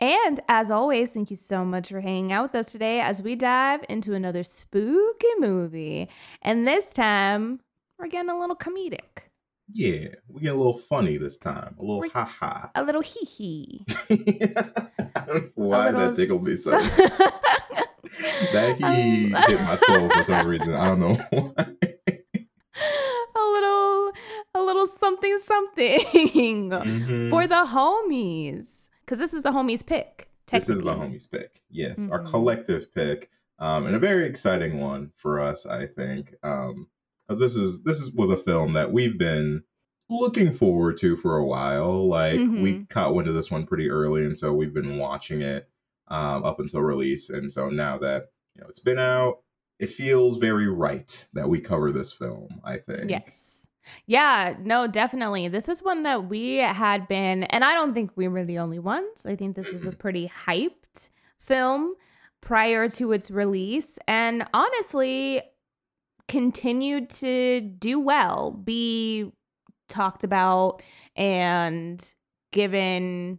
And as always, thank you so much for hanging out with us today as we dive into another spooky movie. And this time, we're getting a little comedic. Yeah, we get a little funny this time. A little ha ha. A little hee hee. Why did that tickled me so? That he Um, hit my soul for some reason. I don't know why. a little, a little something something Mhm. for the homies. Because this is the homies pick. This is the homies pick. Yes, our Mhm. collective pick, um, and a very exciting one for us, I think, because this is this is, was a film that we've been looking forward to for a while. Like we Mhm. caught wind of this one pretty early, and so we've been watching it um, up until release. And so now that you know it's been out, it feels very right that we cover this film. I think. Yes. Yeah, no, definitely. This is one that we had been, and I don't think we were the only ones. I think this was a mm-hmm. pretty hyped film prior to its release, and honestly, continued to do well, be talked about, and given,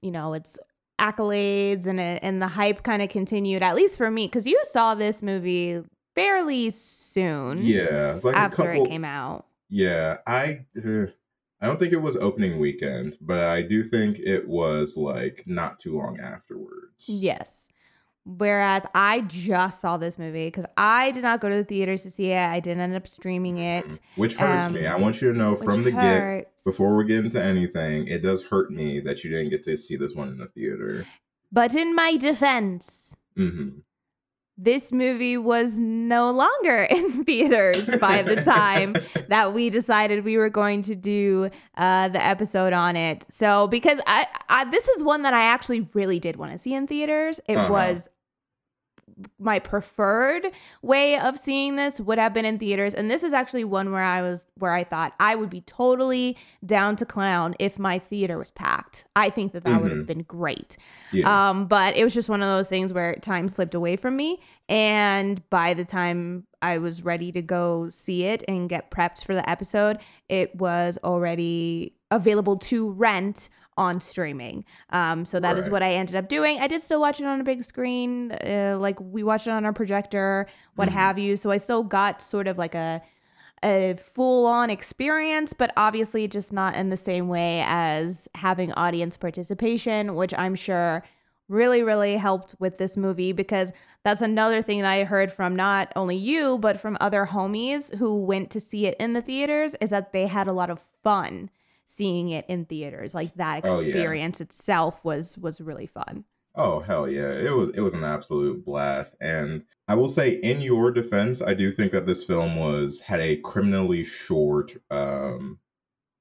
you know, its accolades and and the hype kind of continued at least for me because you saw this movie fairly soon Yeah, it's like after a couple. it came out. Yeah, I uh, I don't think it was opening weekend, but I do think it was like not too long afterwards. Yes. Whereas I just saw this movie because I did not go to the theaters to see it. I didn't end up streaming it. Mhm. Which hurts me. I Um, want you to know from the get before we get into anything, it does hurt me that you didn't get to see this one in the theater. But in my defense, hmm this movie was no longer in theaters by the time that we decided we were going to do uh, the episode on it. So because I, I this is one that I actually really did want to see in theaters. It Uh-huh. was my preferred way of seeing this would have been in theaters and this is actually one where I was where I thought I would be totally down to clown if my theater was packed. I think that that would have Mhm. been great. Yeah. Um, but it was just one of those things where time slipped away from me. And by the time I was ready to go see it and get prepped for the episode, it was already available to rent on streaming. Um, so that is Right. what I ended up doing. I did still watch it on a big screen, uh, like we watched it on our projector, what Mhm. have you. So I still got sort of like a a full on experience, but obviously just not in the same way as having audience participation, which I'm sure really, really helped with this movie because that's another thing that I heard from not only you, but from other homies who went to see it in the theaters is that they had a lot of fun seeing it in theaters. Like that Oh, yeah. experience itself was was really fun. Oh hell yeah! It was it was an absolute blast, and I will say, in your defense, I do think that this film was had a criminally short um,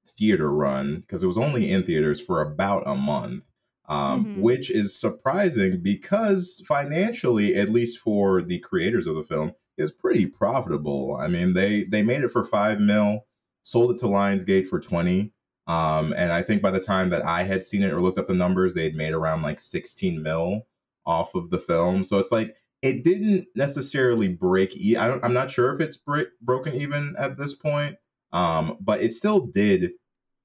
theater run because it was only in theaters for about a month, um, Mhm. which is surprising because financially, at least for the creators of the film, is pretty profitable. I mean, they they made it for five mil, sold it to Lionsgate for twenty. Um, and I think by the time that I had seen it or looked up the numbers, they had made around like 16 mil off of the film. So it's like it didn't necessarily break. E- I don't, I'm not sure if it's break, broken even at this point, um, but it still did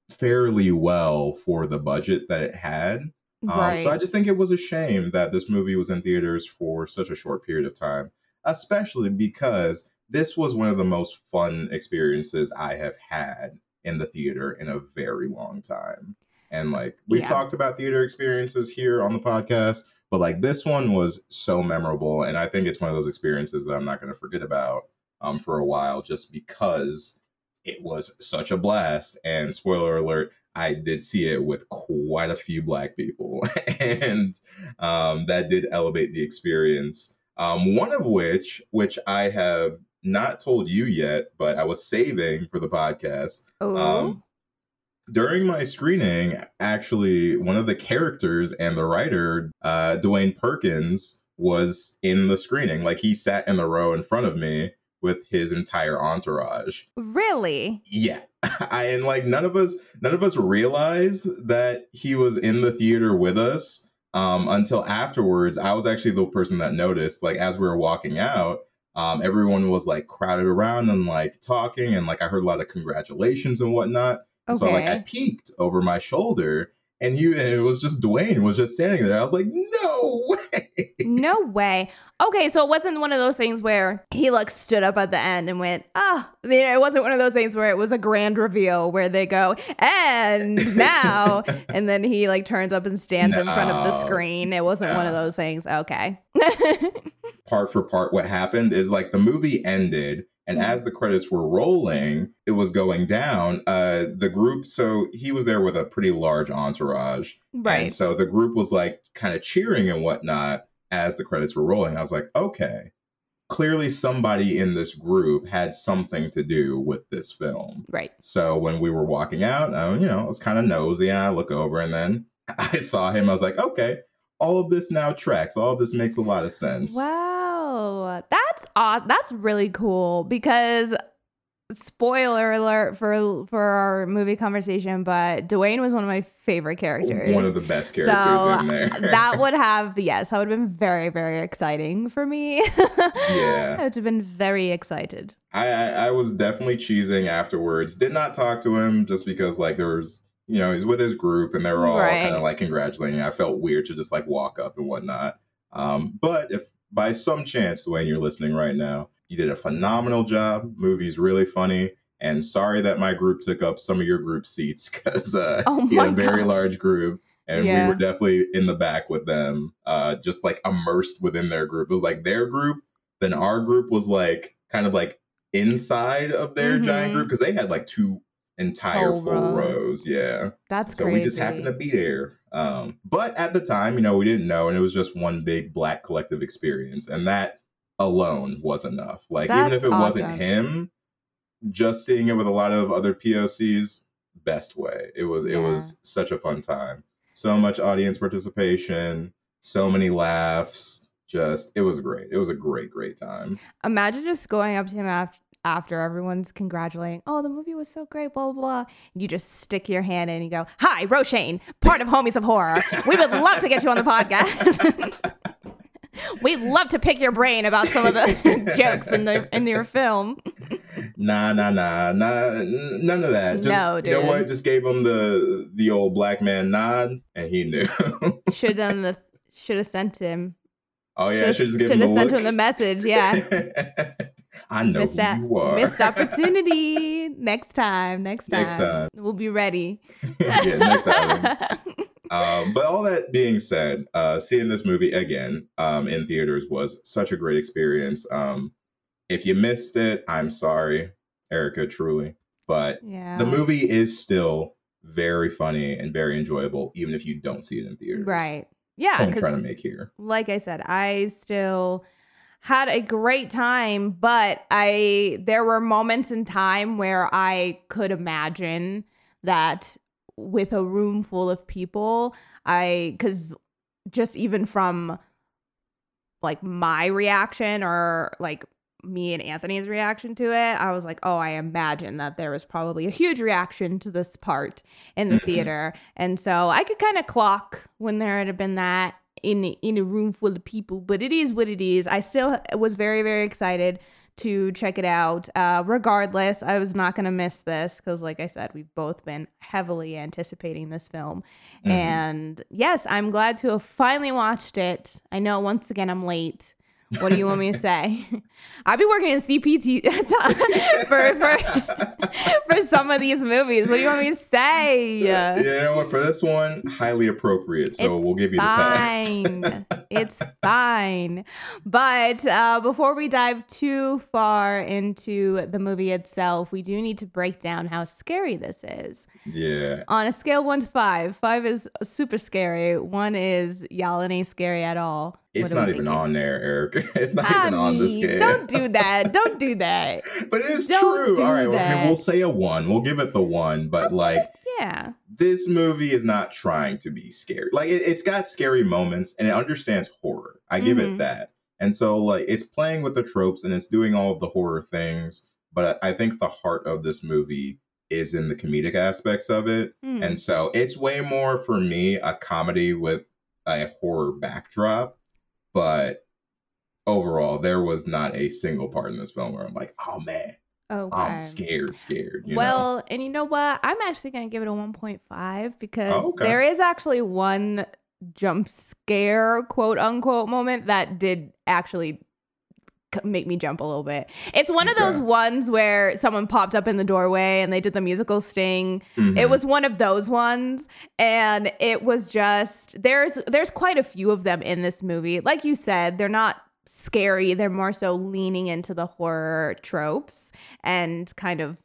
fairly well for the budget that it had. Um, So I just think it was a shame that this movie was in theaters for such a short period of time, especially because this was one of the most fun experiences I have had in the theater in a very long time. And like we've Yeah. talked about theater experiences here on the podcast, but like this one was so memorable. And I think it's one of those experiences that I'm not going to forget about um, for a while just because it was such a blast. And spoiler alert, I did see it with quite a few black people, and um, that did elevate the experience. Um, one of which, which I have not told you yet, but I was saving for the podcast. oh, Um, during my screening, actually, one of the characters and the writer, uh, Dwayne Perkins, was in the screening. Like he sat in the row in front of me with his entire entourage. Really? Yeah. I and like none of us none of us realized that he was in the theater with us um until afterwards. I was actually the person that noticed like as we were walking out um, everyone was like crowded around and like talking and like I heard a lot of congratulations and whatnot. And Okay. So like I peeked over my shoulder and he and it was just Dwayne was just standing there. I was like, no way. no way. Okay, so it wasn't one of those things where he like stood up at the end and went, ah, you know, it wasn't one of those things where it was a grand reveal where they go, and now, and then he like turns up and stands in front of the screen. It wasn't one of those things. Okay. part for part what happened is like the movie ended and Mm-hmm. as the credits were rolling it was going down uh the group so he was there with a pretty large entourage and right. so the group was like kind of cheering and whatnot as the credits were rolling i was like okay clearly somebody in this group had something to do with this film Right. so when we were walking out I, you know i was kind of nosy and i look over and then i saw him i was like okay all of this now tracks all of this makes a lot of sense Wow. That's aw- that's really cool because spoiler alert for for our movie conversation, but Dwayne was one of my favorite characters. One of the best characters so in there. that would have yes, that would have been very very exciting for me. Yeah. I would have been very excited. I, I I was definitely cheesing afterwards. Did not talk to him just because like there was you know he's with his group and they were all Right. kind of like congratulating. I felt weird to just like walk up and whatnot. Um, but if by some chance, Dwayne, you're listening right now, you did a phenomenal job. Movie's really funny. And sorry that my group took up some of your group seats because uh, Oh he had a very gosh. large group. And Yeah. we were definitely in the back with them, uh, just like immersed within their group. It was like their group, then our group was like kind of like inside of their giant Mhm. group because they had like two entire Whole full rows. rows. Yeah. That's So crazy. we just happened to be there. Um, but at the time, you know, we didn't know, and it was just one big black collective experience, and that alone was enough. Like even if That's it wasn't him, just seeing it with a lot of other POCs, best way. It was it Yeah. was such a fun time. So much audience participation, so many laughs. Just it was great. It was a great, great time. Imagine just going up to him after after everyone's congratulating, oh, the movie was so great, blah, blah, blah. You just stick your hand in and you go, Hi, Roshane, part of Homies of Horror. We would love to get you on the podcast. We'd love to pick your brain about some of the jokes in the in your film. Nah, nah, nah, nah, none of that. Just No, you know what? Just gave him the the old black man nod, and he knew. Should have done the should have sent him. oh yeah, should just give should him have sent look. him the message. Yeah. I know missed, who you are. missed opportunity. Next time. Next time. Next time. We'll be ready. yeah, next time. Um, but all that being said, uh, seeing this movie again um, in theaters was such a great experience. Um, if you missed it, I'm sorry, Erika, truly. But yeah. the movie is still very funny and very enjoyable, even if you don't see it in theaters. Right. Yeah. I'm trying to make here. like I said, I still had a great time, but I there were moments in time where I could imagine that with a room full of people, I cuz just even from like my reaction or like me and Anthony's reaction to it, I was like, oh, I imagine that there was probably a huge reaction to this part in the Mhm. theater. And so I could kind of clock when there had been that in in a room full of people, but it is what it is. I still was very very excited to check it out. Uh, regardless, I was not going to miss this because, like I said, we've both been heavily anticipating this film. Mhm. And yes, I'm glad to have finally watched it. I know once again I'm late. What do you want me to say? I've been working in CPT for, for for some of these movies. What do you want me to say? Yeah, what? For this one, highly appropriate. So It's we'll give you the fine. pass. it's fine. But uh, before we dive too far into the movie itself, we do need to break down how scary this is. yeah. On a scale one to five, five is super scary. One is y'all ain't scary at all. It's not even on there, Eric. It's not I even on the mean, scale. Don't do that. Don't do that. but it is Don't true. All right, well, we'll say a one. We'll give it the one. But like, Yeah. this movie is not trying to be scary. Like, it, it's got scary moments and it understands horror. I give Mhm. it that. And so like it's playing with the tropes and it's doing all of the horror things, but I think the heart of this movie is in the comedic aspects of it. Hmm. And so it's way more for me a comedy with a horror backdrop, but overall there was not a single part in this film where I'm like, "Oh man, okay. I'm scared, scared." You know? well, and you know what? I'm actually going to give it a 1.5 because Oh, okay. there is actually one jump scare, quote unquote, moment that did actually make me jump a little bit. It's one of those Okay. ones where someone popped up in the doorway and they did the musical sting. It Mhm. was one of those ones and it was just there's there's quite a few of them in this movie. Like you said, they're not scary, they're more so leaning into the horror tropes and kind of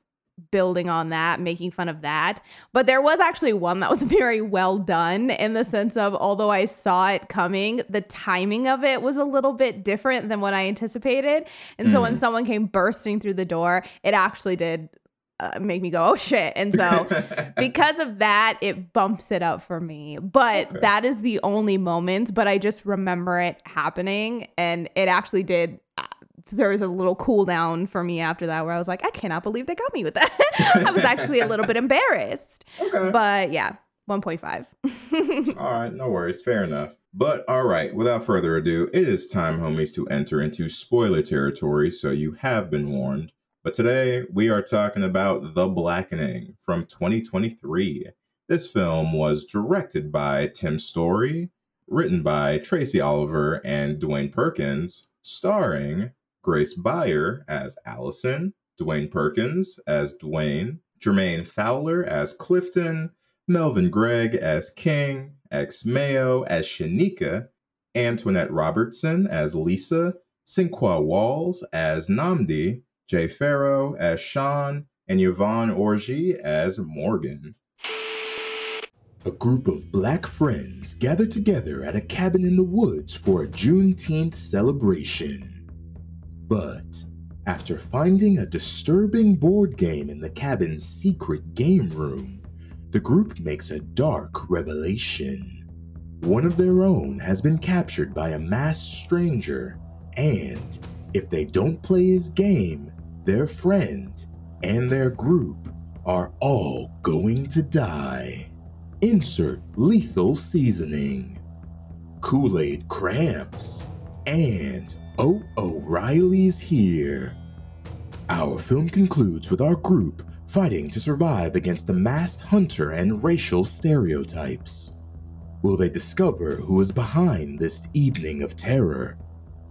building on that, making fun of that. But there was actually one that was very well done in the sense of although I saw it coming, the timing of it was a little bit different than what I anticipated. And so when Mhm. someone came bursting through the door, it actually did uh, make me go, "Oh shit." And so because of that, it bumps it up for me. But Okay. that is the only moment. But I just remember it happening, and it actually did. There was a little cool down for me after that, where I was like, I cannot believe they got me with that. I was actually a little bit embarrassed. okay. But yeah, one point five. All right, no worries. Fair enough. But all right, without further ado, it is time, homies, to enter into spoiler territory, so you have been warned. But today, we are talking about The Blackening from 2023. This film was directed by Tim Story, written by Tracy Oliver and Dwayne Perkins, starring Grace Byers as Allison, Dwayne Perkins as Dwayne, Jermaine Fowler as Clifton, Melvin Gregg as King, X Mayo as Shanika, Antoinette Robertson as Lisa, Sinqua Walls as Nnamdi, Jay Pharoah as Sean, and Yvonne Orji as Morgan. A group of black friends gather together at a cabin in the woods for a Juneteenth celebration. But after finding a disturbing board game in the cabin's secret game room, the group makes a dark revelation. One of their own has been captured by a masked stranger, and if they don't play his game, their friend and their group are all going to die. Insert lethal seasoning, Kool Aid cramps, and Oh O'Reilly's here. Our film concludes with our group fighting to survive against the masked hunter and racial stereotypes. Will they discover who is behind this evening of terror?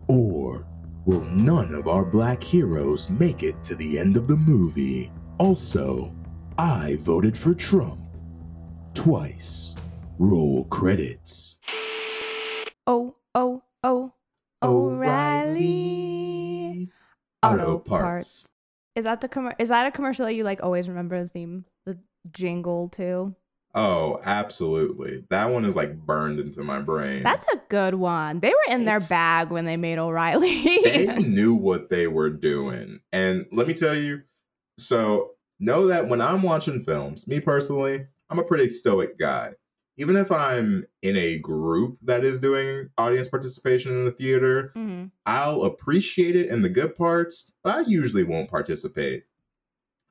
Or will none of our black heroes make it to the end of the movie? Also, I voted for Trump. Twice. Roll credits. oh, oh, oh, O'Reilly. Auto Parts. Is that the com- Is that a commercial that you like always remember the theme, the jingle too? Oh, absolutely. That one is like burned into my brain. That's a good one. They were in their bag when they made O'Reilly. they knew what they were doing. And let me tell you, so know that when I'm watching films, me personally, I'm a pretty stoic guy. Even if I'm in a group that is doing audience participation in the theater, Mhm. I'll appreciate it in the good parts, but I usually won't participate.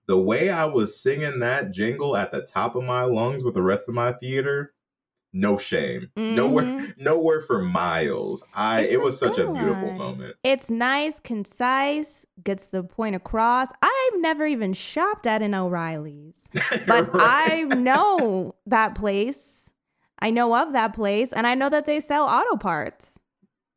The way I was singing that jingle at the top of my lungs with the rest of my theater, no shame. Nowhere nowhere for miles. I It's it was such a beautiful one. moment. It's nice, concise, gets the point across. I've never even shopped at an O'Reilly's, but I know that place. I know of that place, and I know that they sell auto parts.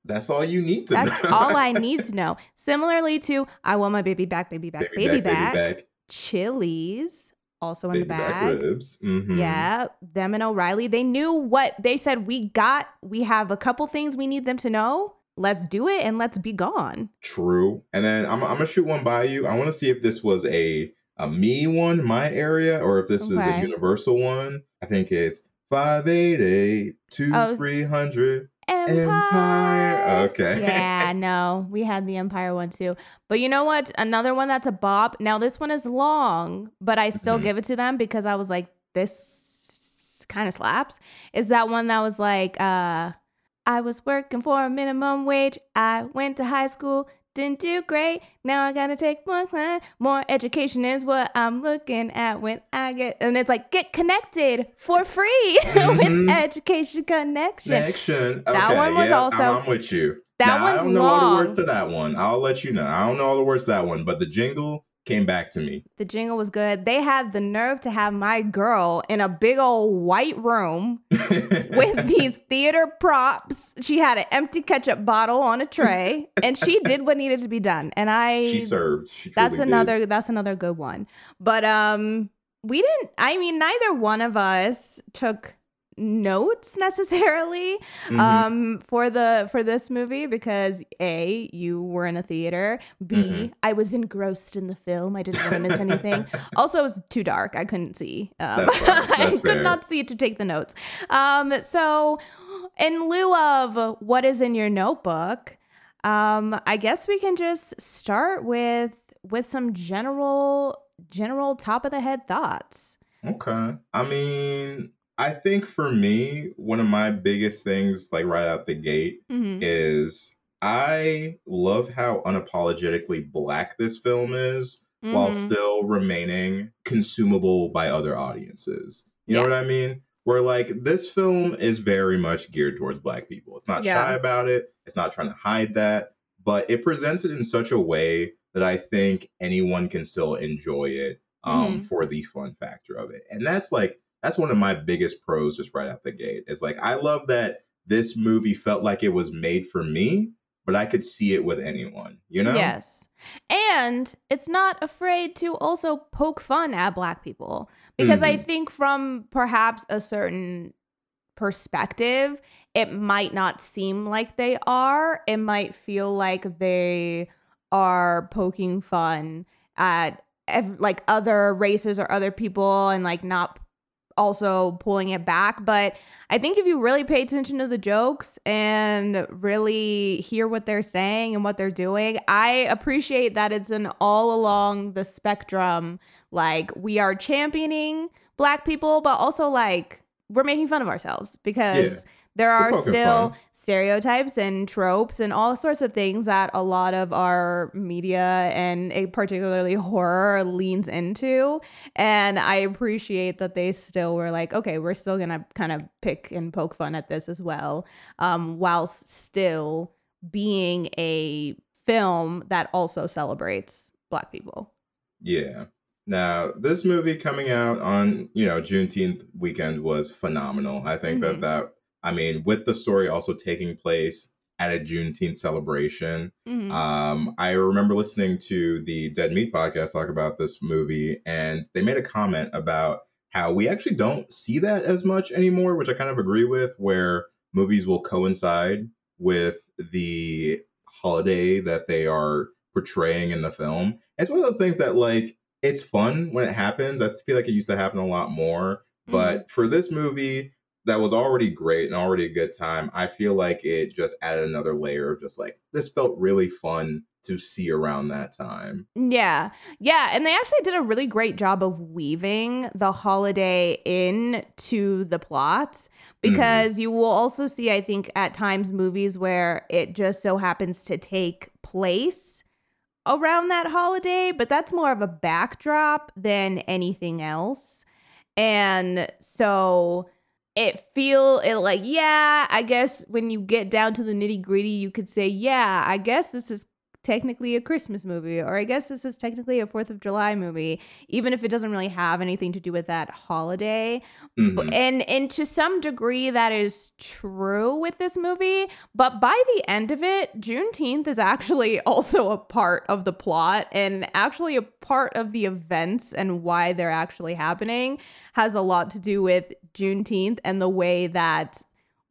That's all you need to know. That's know. all I need to know. Similarly to I want my baby back, baby back, baby, back. Chili's also in baby the back bag. Mhm. Yeah, them and O'Reilly, they knew what they said. We got, we have a couple things we need them to know. Let's do it and let's be gone. True. And then I'm, I'm gonna shoot one by you. I want to see if this was a a me one, my area, or if this is a universal one. I think it's five eight eight two Oh. three hundred. Empire. Empire. Okay. yeah, no, we had the Empire one too. But you know what? Another one that's a bop. Now this one is long, but I still Mhm. give it to them because I was like, this kind of slaps. Is that one that was like, uh, I was working for a minimum wage. I went to high school, didn't do great. Now I gotta take more class. More education is what I'm looking at when I get. And it's like get connected for free Mhm. with Education Connection. Connection. That Okay, one was yeah, also- I'm, with you. That Now, I one's don't know all the words to that one. I'll let you know. I don't know all the words to that one, but the jingle came back to me. The jingle was good. They had the nerve to have my girl in a big old white room with these theater props. She had an empty ketchup bottle on a tray, and she did what needed to be done. And I she served. She that's truly did. another that's another good one. But um we didn't I mean neither one of us took notes necessarily Mhm. um for the for this movie because a you were in a theater b Mhm. I was engrossed in the film i didn't want to miss anything also it was too dark i couldn't see um, i could fair. not see to take the notes um so in lieu of what is in your notebook um i guess we can just start with with some general general top of the head thoughts Okay. I mean, I think for me, one of my biggest things, like right out the gate, Mhm. is I love how unapologetically black this film is while Mhm. still remaining consumable by other audiences. You know what I mean? Where like this film is very much geared towards black people. It's not Yeah. shy about it. It's not trying to hide that, but it presents it in such a way that I think anyone can still enjoy it um, Mhm. for the fun factor of it. And that's like that's one of my biggest pros just right out the gate. It's like I love that this movie felt like it was made for me, but I could see it with anyone. You know? Yes. And it's not afraid to also poke fun at black people because I Mhm. think from perhaps a certain perspective, it might not seem like they are. It might feel like they are poking fun at ev- like other races or other people and like not also pulling it back. But I think if you really pay attention to the jokes and really hear what they're saying and what they're doing, I appreciate that it's an all along the spectrum. Like we are championing black people, but also like we're making fun of ourselves because there We're still fun. Stereotypes and tropes and all sorts of things that a lot of our media and particularly horror leans into and i appreciate that they still were like okay we're still gonna kind of pick and poke fun at this as well um, whilst still being a film that also celebrates black people Yeah. Now, this movie coming out on, you know, Juneteenth weekend was phenomenal. I think Mhm. that that, I mean, with the story also taking place at a Juneteenth celebration, Mhm. um, I remember listening to the Dead Meat podcast talk about this movie, and they made a comment about how we actually don't see that as much anymore, which I kind of agree with, where movies will coincide with the holiday that they are portraying in the film. It's one of those things that, like, it's fun when it happens. I feel like it used to happen a lot more. But for this movie, that was already great and already a good time. I feel like it just added another layer of just like this felt really fun to see around that time. Yeah. Yeah. And they actually did a really great job of weaving the holiday in to the plot mm-hmm. because you will also see, I think, at times movies where it just so happens to take place around that holiday, but that's more of a backdrop than anything else. And so it feel it like yeah i guess when you get down to the nitty gritty you could say yeah i guess this is technically a Christmas movie, or I guess this is technically a Fourth of July movie, even if it doesn't really have anything to do with that holiday. Mhm. And and to some degree that is true with this movie, but by the end of it, Juneteenth is actually also a part of the plot and actually a part of the events and why they're actually happening has a lot to do with Juneteenth and the way that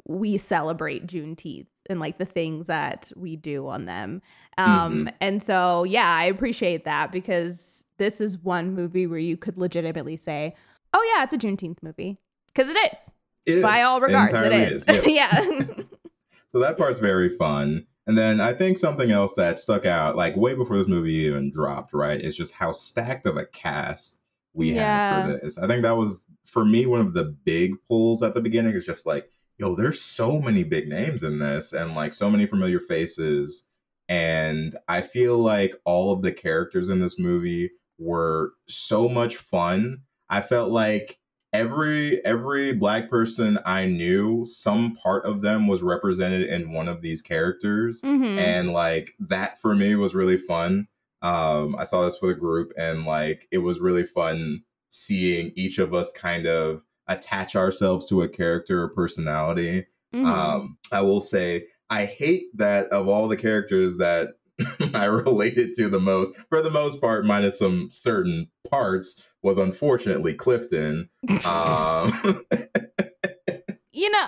we celebrate Juneteenth and like the things that we do on them. Um and so yeah, I appreciate that because this is one movie where you could legitimately say, "Oh yeah, it's a Juneteenth movie." Cuz it is. It is. By all regards, it entirely is. is, yeah. So that part's very fun. And then I think something else that stuck out, like way before this movie even dropped, right, is just how stacked of a cast we Yeah. had for this. I think that was for me one of the big pulls at the beginning. Is just like yo, there's so many big names in this and like so many familiar faces. And I feel like all of the characters in this movie were so much fun. I felt like every every black person I knew, some part of them was represented in one of these characters. Mhm. And like that for me was really fun. Um, I saw this with the group and like it was really fun seeing each of us kind of attach ourselves to a character or personality. Mhm. Um, I will say I hate that of all the characters that I related to the most, for the most part, minus some certain parts, was unfortunately Clifton. Um, you know.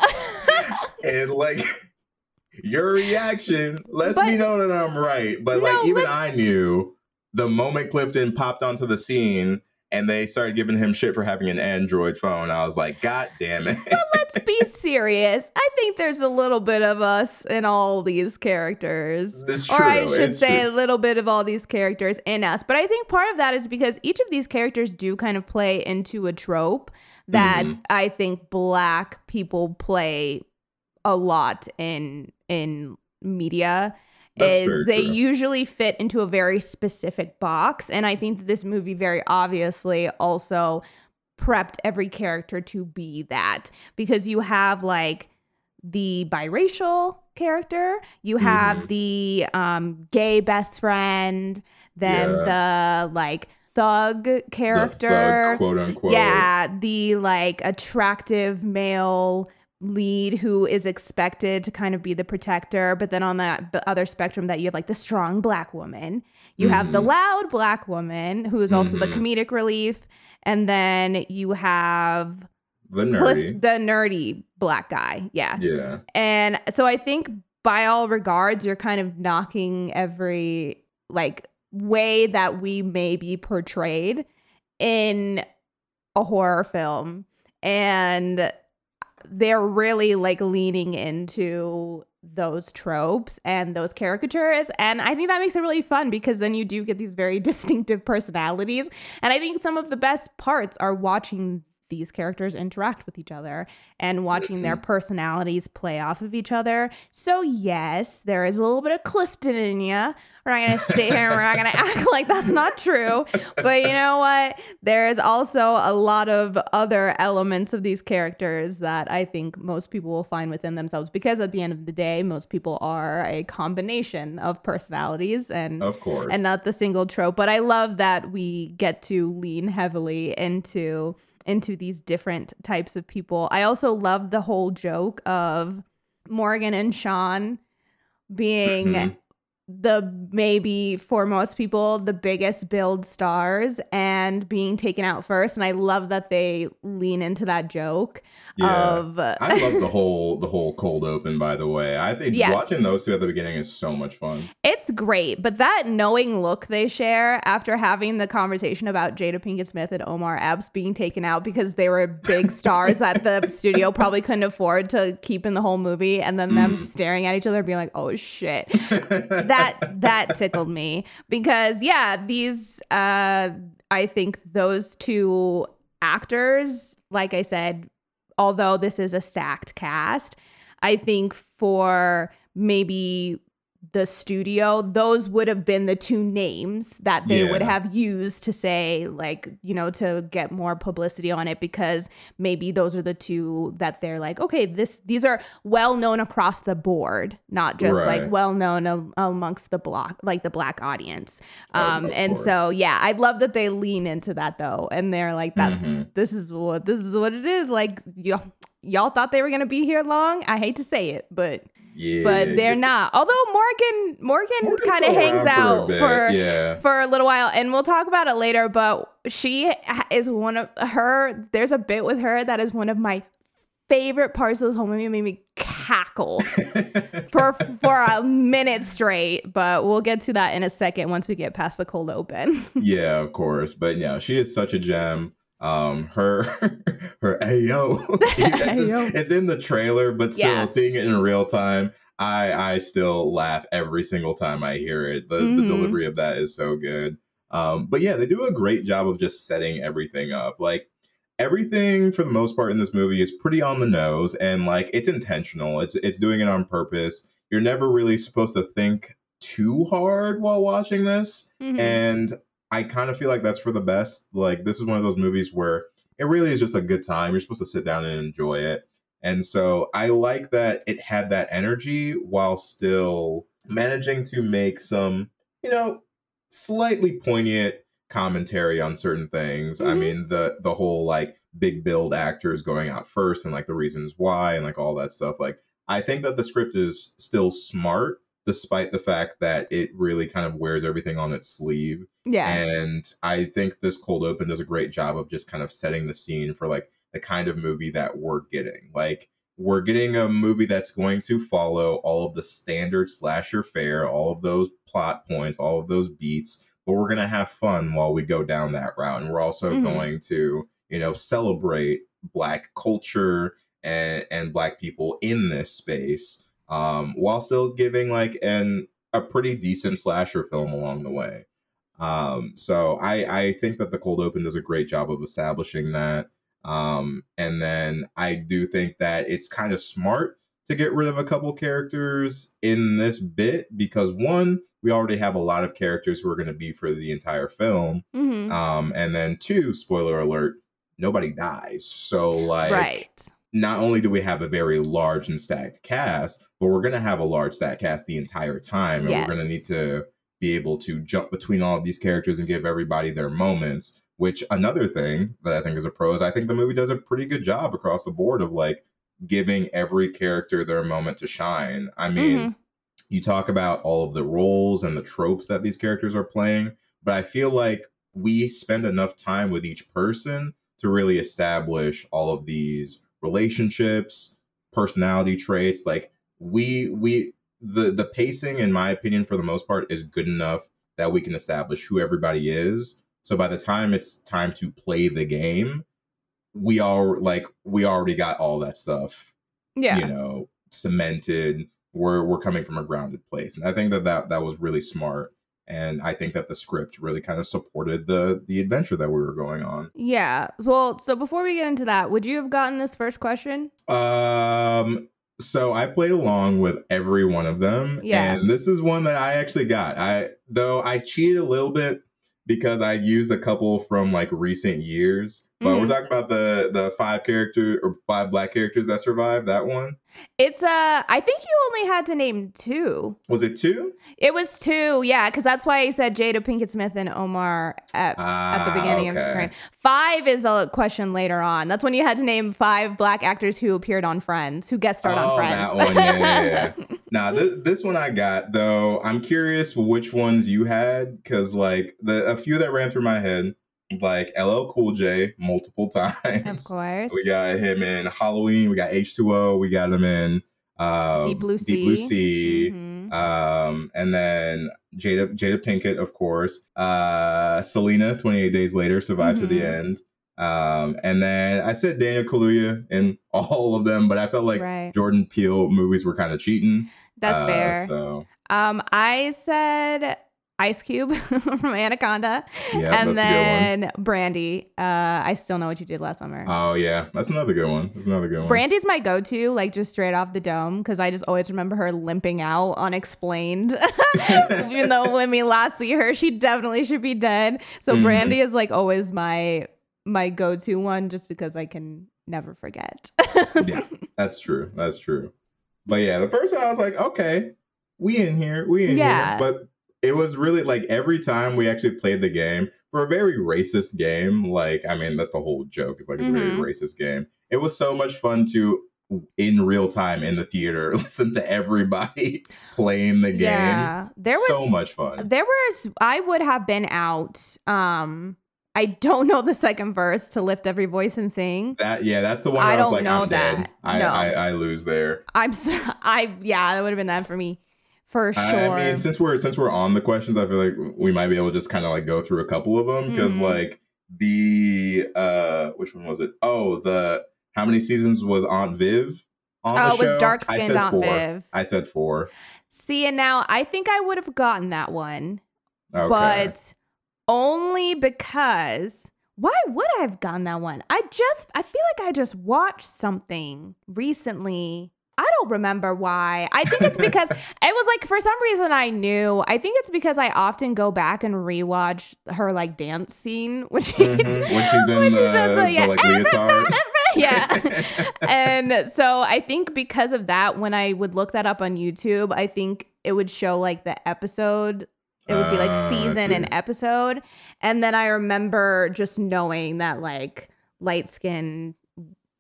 and like your reaction lets But- me know that I'm right. But like even I knew the moment Clifton popped onto the scene and they started giving him shit for having an Android phone, I was like, God damn it. But Let's be serious. I think there's a little bit of us in all these characters. It's or I should it's say true. a little bit of all these characters in us. But I think part of that is because each of these characters do kind of play into a trope that Mhm. I think black people play a lot in in media That's is they true. usually fit into a very specific box and I think that this movie very obviously also prepped every character to be that because you have like the biracial character, you have Mhm. the um gay best friend, then the like thug The character. thug, quote unquote. Yeah, the like attractive male lead who is expected to kind of be the protector, but then on that other spectrum that you have like the strong black woman, you have the Mhm. loud black woman who is also the Mhm. comedic relief, and then you have The Cliff, nerdy. the nerdy black guy. Yeah. yeah. And so I think by all regards, you're kind of knocking every like way that we may be portrayed in a horror film. And they're really like leaning into those tropes and those caricatures. And I think that makes it really fun because then you do get these very distinctive personalities. And I think some of the best parts are watching these characters interact with each other and watching their mm-hmm. personalities play off of each other. So, yes, there is a little bit of Clifton in you. We're not going to sit here and we're not going to act like that's not true. But you know what? There is also a lot of other elements of these characters that I think most people will find within themselves because at the end of the day, most people are a combination of personalities and Of course. and not the single trope. But I love that we get to lean heavily into into these different types of people. I also love the whole joke of Morgan and Sean being Mhm. The maybe for most people the biggest build stars and being taken out first and I love that they lean into that joke yeah. of I love the whole the whole cold open. By the way, I think Yeah. watching those two at the beginning is so much fun. It's great, but that knowing look they share after having the conversation about Jada Pinkett Smith and Omar Epps being taken out because they were big stars that the studio probably couldn't afford to keep in the whole movie, and then them Mm. staring at each other being like, "Oh shit." that that tickled me because yeah these uh i think those two actors like i said although this is a stacked cast i think for maybe the studio those would have been the two names that they would have used to say like you know to get more publicity on it because maybe those are the two that they're like okay this these are well known across the board not just Right. like well known am- amongst the block like the black audience um of and so yeah i love that they lean into that though and they're like that's Mhm. this is what this is what it is like y'all y'all thought they were gonna be here long i hate to say it but yeah, but they're yeah. not although morgan morgan kind of hangs out a for yeah. for a little while and we'll talk about it later but she is one of her there's a bit with her that is one of my favorite parts of this whole movie It made me cackle for for a minute straight but we'll get to that in a second once we get past the cold open yeah, of course. But yeah, she is such a gem. Um, her her ayo, it's, just- it's in the trailer, but still Yeah. seeing it in real time, I I still laugh every single time I hear it. The Mhm. the delivery of that is so good. Um, but yeah, they do a great job of just setting everything up. Like everything for the most part in this movie is pretty on the nose and like it's intentional. It's it's doing it on purpose. You're never really supposed to think too hard while watching this. Mhm. And I kind of feel like that's for the best. Like this is one of those movies where it really is just a good time. You're supposed to sit down and enjoy it. And so I like that it had that energy while still managing to make some, you know, slightly poignant commentary on certain things. I Mhm. mean, the the whole like big build actors going out first and like the reasons why and like all that stuff. Like I think that the script is still smart despite the fact that it really kind of wears everything on its sleeve. yeah. And I think this cold open does a great job of just kind of setting the scene for like the kind of movie that we're getting. Like we're getting a movie that's going to follow all of the standard slasher fare, all of those plot points, all of those beats, but we're going to have fun while we go down that route. And we're also Mhm. going to, you know, celebrate black culture and and black people in this space um while still giving like an a pretty decent slasher film along the way. Um, so I, I think that the cold open does a great job of establishing that. Um, and then I do think that it's kind of smart to get rid of a couple characters in this bit because one, we already have a lot of characters who are going to be for the entire film. Mhm. Um, and then two, spoiler alert, nobody dies. So like right. Not only do we have a very large and stacked cast, but we're going to have a large stacked cast the entire time. And we're going to need to be able to jump between all of these characters and give everybody their moments. Which another thing that I think is a pro is I think the movie does a pretty good job across the board of like giving every character their moment to shine. I mean, Mhm. you talk about all of the roles and the tropes that these characters are playing, but I feel like we spend enough time with each person to really establish all of these relationships, personality traits. Like we we the the pacing, in my opinion, for the most part, is good enough that we can establish who everybody is. So by the time it's time to play the game, we are like we already got all that stuff yeah. you know cemented we're we're coming from a grounded place and i think that that, that was really smart and i think that the script really kind of supported the the adventure that we were going on Yeah. Well, so before we get into that, would you have gotten this first question? um so i played along with every one of them Yeah. and this is one that i actually got i though i cheated a little bit because i used a couple from like recent years but we're Mhm. talking about the the five character or five black characters that survived that one It's uh I think you only had to name two. was it two It was two, yeah, because that's why I said Jada Pinkett Smith and Omar Epps at the Ah, beginning of the screen. Five is a question later on. That's when you had to name five black actors who appeared on Friends, who guest starred on Oh, Friends. that one, yeah, yeah, yeah. Now, th- this one I got though. I'm curious which ones you had because, like, the a few that ran through my head, like LL Cool J, multiple times. of course. We got him in Halloween. We got H2O. We got him in um, Deep Blue Sea. Deep Blue Sea. Mhm. Um, and then Jada Jada Pinkett, of course. Uh, Selena, 28 Days Later, survived to the Mhm. end. Um, and then I said Daniel Kaluuya in all of them, but I felt like right. Jordan Peele movies were kind of cheating. That's Uh, fair. So Um, I said Ice Cube from Anaconda, yeah, and then Brandy. Uh, I still know what you did last summer. a good one. Oh yeah, that's another good one. That's another good one. Brandy's my go-to, like just straight off the dome, because I just always remember her limping out unexplained. Even though when we last see her, she definitely should be dead. So Mhm. Brandy is like always my my go-to one, just because I can never forget. yeah, that's true. That's true. But yeah, the first one I was like, okay, we in here, we in Yeah. here. But it was really like every time we actually played the game for a very racist game. Like, I mean, that's the whole joke. It's like it's a very Mhm. racist game. It was so much fun to in real time in the theater listen to everybody playing the game. Yeah, there was so much fun. There was I would have been out. Um, I don't know the second verse to lift every voice and sing. That yeah, that's the one I I, was don't like, know I'm dead. that. I, No. I I lose there. I'm so, I yeah, that would have been that for me for sure. I mean, since we're since we're on the questions, I feel like we might be able to just kind of like go through a couple of them because Mhm. like the uh which one was it? Oh, the how many seasons was Aunt Viv on oh, the it was show? dark skinned Aunt four. Viv. I said four. See, and now I think I would have gotten that one, Okay. but only because Why would I have gotten that one? I just I feel like I just watched something recently. I don't remember why. I think it's because it was like for some reason I knew. I think it's because I often go back and rewatch her like dance scene when she's Mhm. When she's in when she does the, yeah, the like leotard. yeah. and so I think because of that, when I would look that up on YouTube, I think it would show like the episode. It would be like Ah, season see. and episode. And then I remember just knowing that like light skinned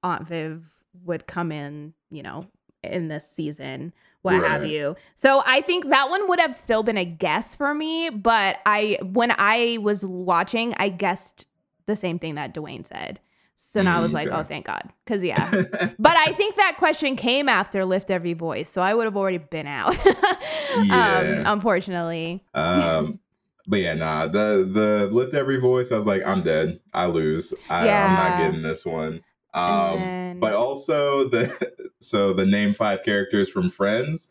Aunt Viv would come in, you know, in this season, what have you. So I think that one would have still been a guess for me. But I, when I was watching, I guessed the same thing that Dwayne said. So now I was Mm, like, okay. oh, thank God. Cause yeah. but I think that question came after Lift Every Voice. So I would have already been out. Yeah. um, unfortunately. um, but yeah, nah. The the lift every voice. I was like, I'm dead. I lose. I, I'm not getting this one. Um, then, but also the so the name five characters from Friends.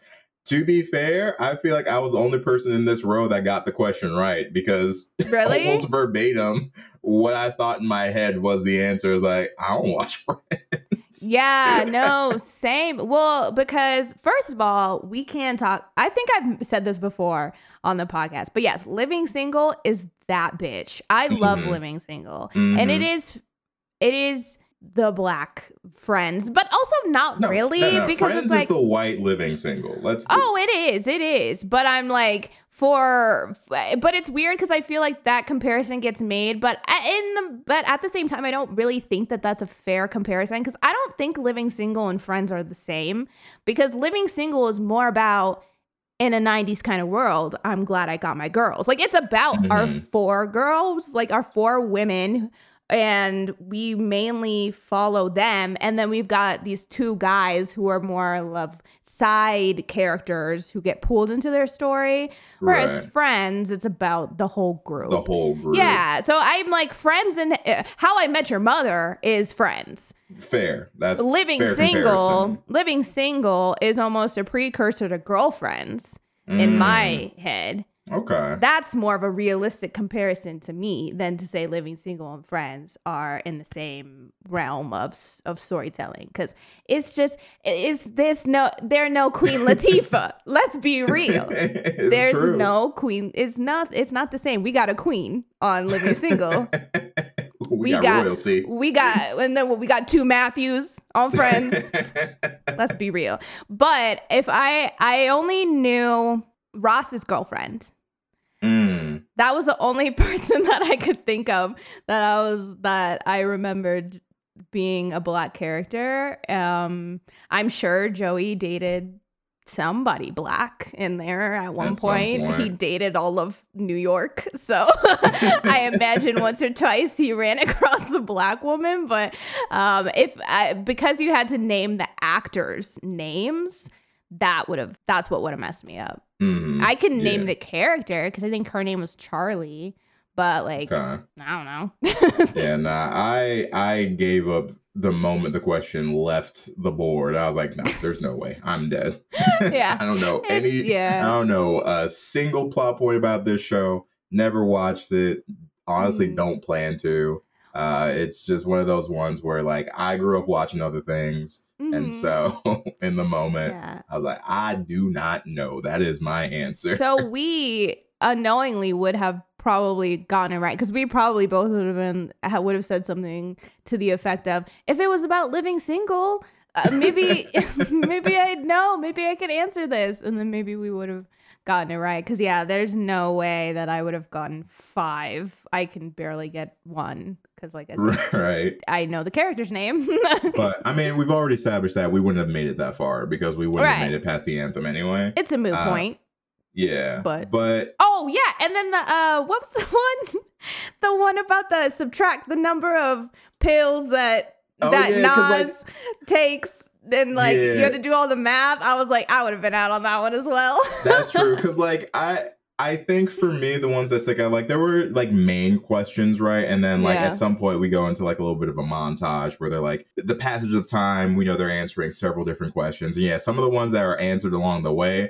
To be fair, I feel like I was the only person in this row that got the question right because really? almost verbatim, what I thought in my head was the answer. Is like, I don't watch Friends. Yeah, no, same. Well, because first of all, we can talk. I think I've said this before on the podcast, but yes, living single is that bitch. I love Mhm. living single, and it Mhm. is, it is the black friends, but also not No, really no, no, because Friends it's like the white living single. Let's Oh, it is. It is. But I'm like for but it's weird cuz I feel like that comparison gets made, but in the but at the same time I don't really think that that's a fair comparison cuz I don't think living single and friends are the same because living single is more about in a 90s kind of world, I'm glad I got my girls. Like it's about our Mhm. four girls, like our four women and we mainly follow them and then we've got these two guys who are more of side characters who get pulled into their story whereas Right. friends it's about the whole group the whole group. yeah so i'm like friends and uh, how i met your mother is friends fair. That's living fair single comparison. living single is almost a precursor to girlfriends in Mm, my head okay. that's more of a realistic comparison to me than to say living single and friends are in the same realm of of storytelling. Because it's just it's this no there no queen latifah. Let's be real. There's true. no queen it's not it's not the same. We got a queen on living single. We, we got, got- royalty. we got and then we got two matthews on friends. Let's be real. But if i i only knew ross's girlfriend that was the only person that I could think of that I was that I remembered being a black character. Um, I'm sure Joey dated somebody black in there at one some point. He dated all of New York, so I imagine once or twice he ran across a black woman. But um, if I, because you had to name the actors' names. That would have that's what would have messed me up. Mhm, I can name yeah. the character because I think her name was Charlie, but like Okay. I don't know. Yeah, nah. I I gave up the moment the question left the board. I was like, no, there's no way. I'm dead. Yeah. I don't know It's- any. yeah. I don't know a single plot point about this show. Never watched it. Honestly, Mm. don't plan to. Uh, it's just one of those ones where like I grew up watching other things, and Mhm. so in the moment, yeah. I was like, I do not know. That is my answer. So we unknowingly would have probably gotten it right because we probably both would have been would have said something to the effect of if it was about living single uh, maybe maybe i'd know maybe i could answer this and then maybe we would have gotten it right because yeah there's no way that i would have gotten five i can barely get one because like i said right. i know the character's name But I mean, we've already established that we wouldn't have made it that far because we wouldn't Right. have made it past the anthem anyway. it's a moot Uh, point Yeah. but- but Oh yeah, and then the uh, what was the one? the one about the subtract the number of pills that Oh, that yeah, 'cause, like- Nas takes. Then like you had to do all the math. I was like, I would have been out on that one as well. that's true because like I I think for me the ones that stick out like there were like main questions right and then like Yeah. at some point we go into like a little bit of a montage where they're like the passage of time we know they're answering several different questions and yeah some of the ones that are answered along the way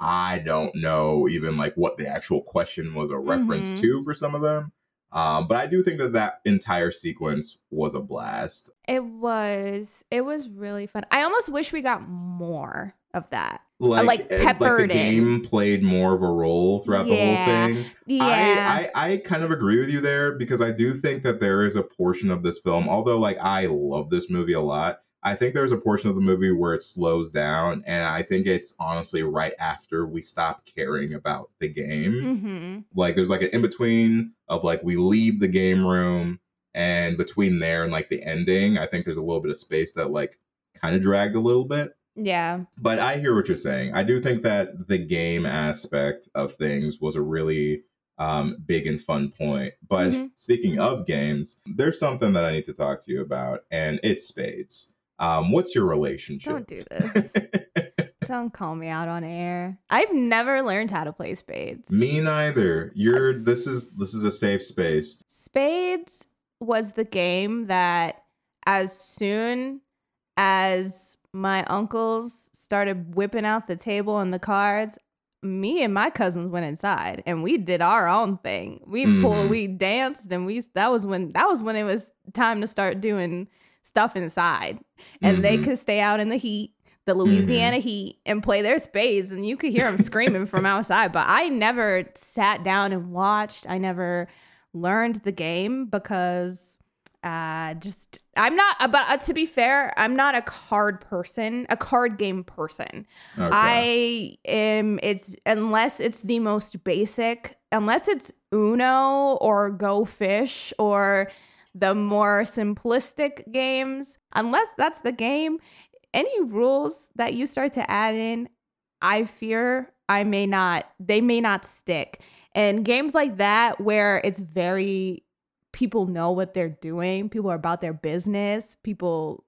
I don't know even like what the actual question was a reference Mhm. to for some of them Um, but I do think that that entire sequence was a blast. It was. It was really fun. I almost wish we got more of that. Like, like uh, like peppered the in. game played more of a role throughout Yeah. the whole thing. Yeah. I, I I kind of agree with you there because I do think that there is a portion of this film, although like I love this movie a lot. I think there's a portion of the movie where it slows down, and I think it's honestly right after we stop caring about the game. mm-hmm. Like there's like an in between of like we leave the game room, and between there and like the ending, I think there's a little bit of space that like kind of dragged a little bit Yeah. but I hear what you're saying. I do think that the game aspect of things was a really um, big and fun point. But Mhm. speaking of games, there's something that I need to talk to you about, and it's spades. Um, what's your relationship? Don't do this. Don't call me out on air. I've never learned how to play spades. Me neither. You're. This is this is a safe space. Spades was the game that as soon as my uncles started whipping out the table and the cards, me and my cousins went inside and we did our own thing. We pulled, Mhm. we danced, and we that was when that was when it was time to start doing stuff inside. And they Mhm. could stay out in the heat, the Louisiana heat, and play their spades, and you could hear them screaming from outside. But I never sat down and watched. I never learned the game because uh just I'm not but uh, to be fair, I'm not a card person, a card game person. Okay. I am it's unless it's the most basic, unless it's Uno or Go Fish or the more simplistic games, unless that's the game, any rules that you start to add in, I fear I may not they may not stick. And games like that where it's very people know what they're doing, people are about their business, people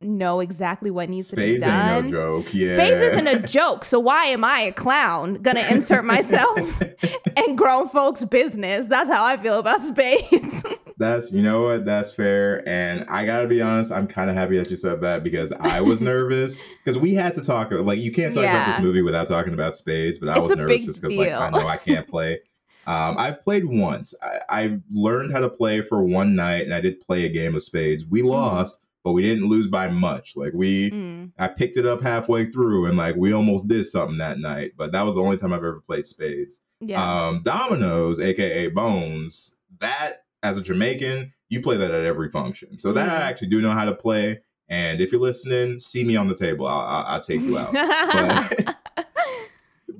know exactly what needs to be Spades done. ain't no joke. Yeah. Spades isn't a joke, so why am I a clown gonna insert myself in grown folks' business? That's how I feel about spades. That's you know what that's fair, and I gotta be honest. I'm kind of happy that you said that because I was nervous because we had to talk. About like you can't talk about this movie without talking about spades, but I It's was nervous just because like I know I can't play. Um, I've played once. I, I learned how to play for one night, and I did play a game of spades. We lost, but we didn't lose by much. Like we, Mm. I picked it up halfway through, and like we almost did something that night. But that was the only time I've ever played spades. Yeah. Um, Dominoes, aka Bones, that as a Jamaican, you play that at every function. So that I Mhm. actually do know how to play. And if you're listening, see me on the table. I'll, I'll, I'll take you out. but-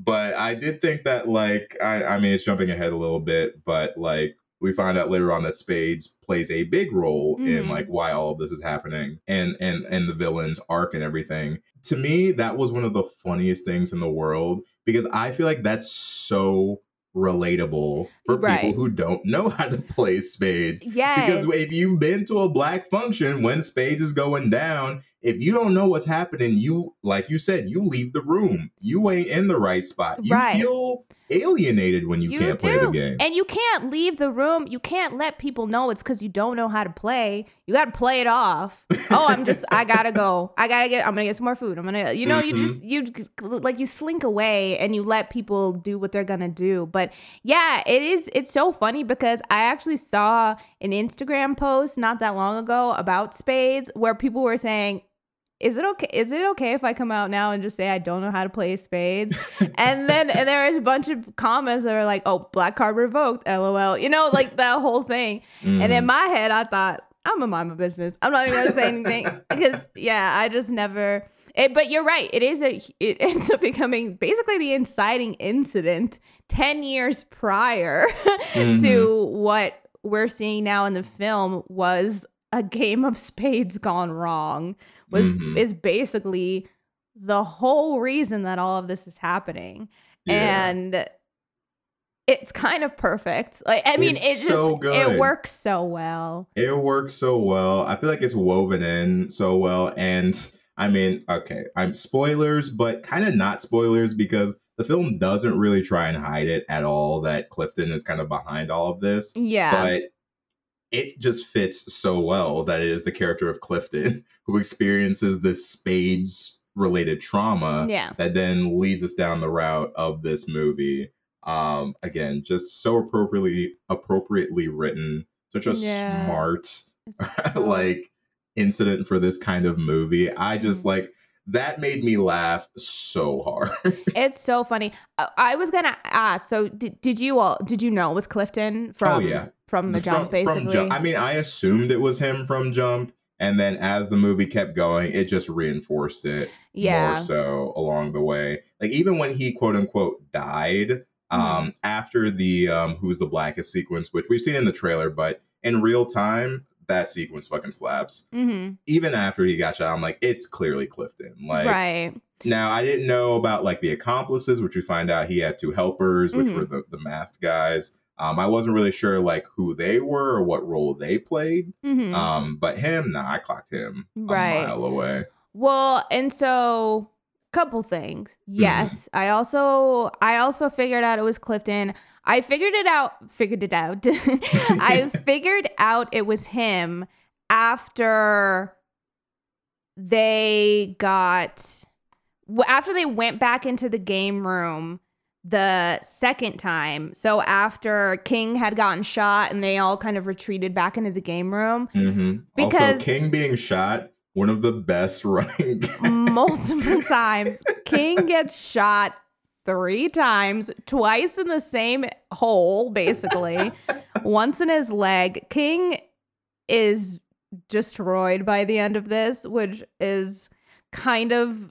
but I did think that, like, I, I mean, it's jumping ahead a little bit, but like, we find out later on that Spades plays a big role in Mhm. like why all of this is happening and and and the villain's arc and everything. To me, that was one of the funniest things in the world because I feel like that's so relatable for Right. people who don't know how to play spades. Yeah. Because if you've been to a black function when spades is going down, if you don't know what's happening, you like you said, you leave the room. You ain't in the right spot. You Right. feel alienated when you, You can't play the game. And you can't leave the room. You can't let people know it's because you don't know how to play. You got to play it off. Oh, I'm just, I gotta go. I gotta get, I'm gonna get some more food. I'm gonna, you know, you just, mm-hmm. you like, you slink away and you let people do what they're gonna do. But yeah, it is, it's so funny because I actually saw an Instagram post not that long ago about spades where people were saying, is it okay? Is it okay if I come out now and just say I don't know how to play spades? and then and there was a bunch of comments that were like, "Oh, black card revoked." LOL. You know, like that whole thing. And in Mhm. my head, I thought, "I'm a my business. I'm not even gonna say anything because yeah, I just never." It, but you're right. It is a. It ends up becoming basically the inciting incident ten years prior to Mhm. what we're seeing now in the film was a game of spades gone wrong was Mhm. is basically the whole reason that all of this is happening Yeah. and it's kind of perfect like i mean It's it just so good. it works so well It works so well. I feel like it's woven in so well. And I mean, okay, I'm spoilers, but kind of not spoilers because the film doesn't really try and hide it at all that Clifton is kind of behind all of this. yeah But it just fits so well that it is the character of Clifton who experiences this spades related trauma yeah that then leads us down the route of this movie. Um, again, just so appropriately appropriately written, such a Yeah. smart So- like incident for this kind of movie. I just Mhm. like that made me laugh so hard. It's so funny. Uh, I was gonna ask. So did, did you all did you know it was Clifton from Oh, yeah. from the jump From- from basically? Jump- I mean, I assumed it was him from Jump, and then as the movie kept going, it just reinforced it yeah. more so along the way. Like even when he quote unquote died, Mm-hmm. um, after the um Who's the Blackest sequence, which we've seen in the trailer, but in real time, that sequence fucking slaps. hmm Even after he got shot, I'm like, it's clearly Clifton. Like right. now I didn't know about like the accomplices, which we find out he had two helpers, which Mhm. were the, the masked guys. Um, I wasn't really sure like who they were or what role they played. hmm Um, but him, nah, I clocked him Right. a mile away. Well, and so couple things. Mm-hmm. Yes, I also I also figured out it was Clifton. I figured it out. Figured it out. I figured out it was him after they got after they went back into the game room the second time. So after King had gotten shot and they all kind of retreated back into the game room hmm Because- also, King being shot, one of the best running. multiple times. King gets shot three times, twice in the same hole, basically. Once in his leg. King is destroyed by the end of this, which is kind of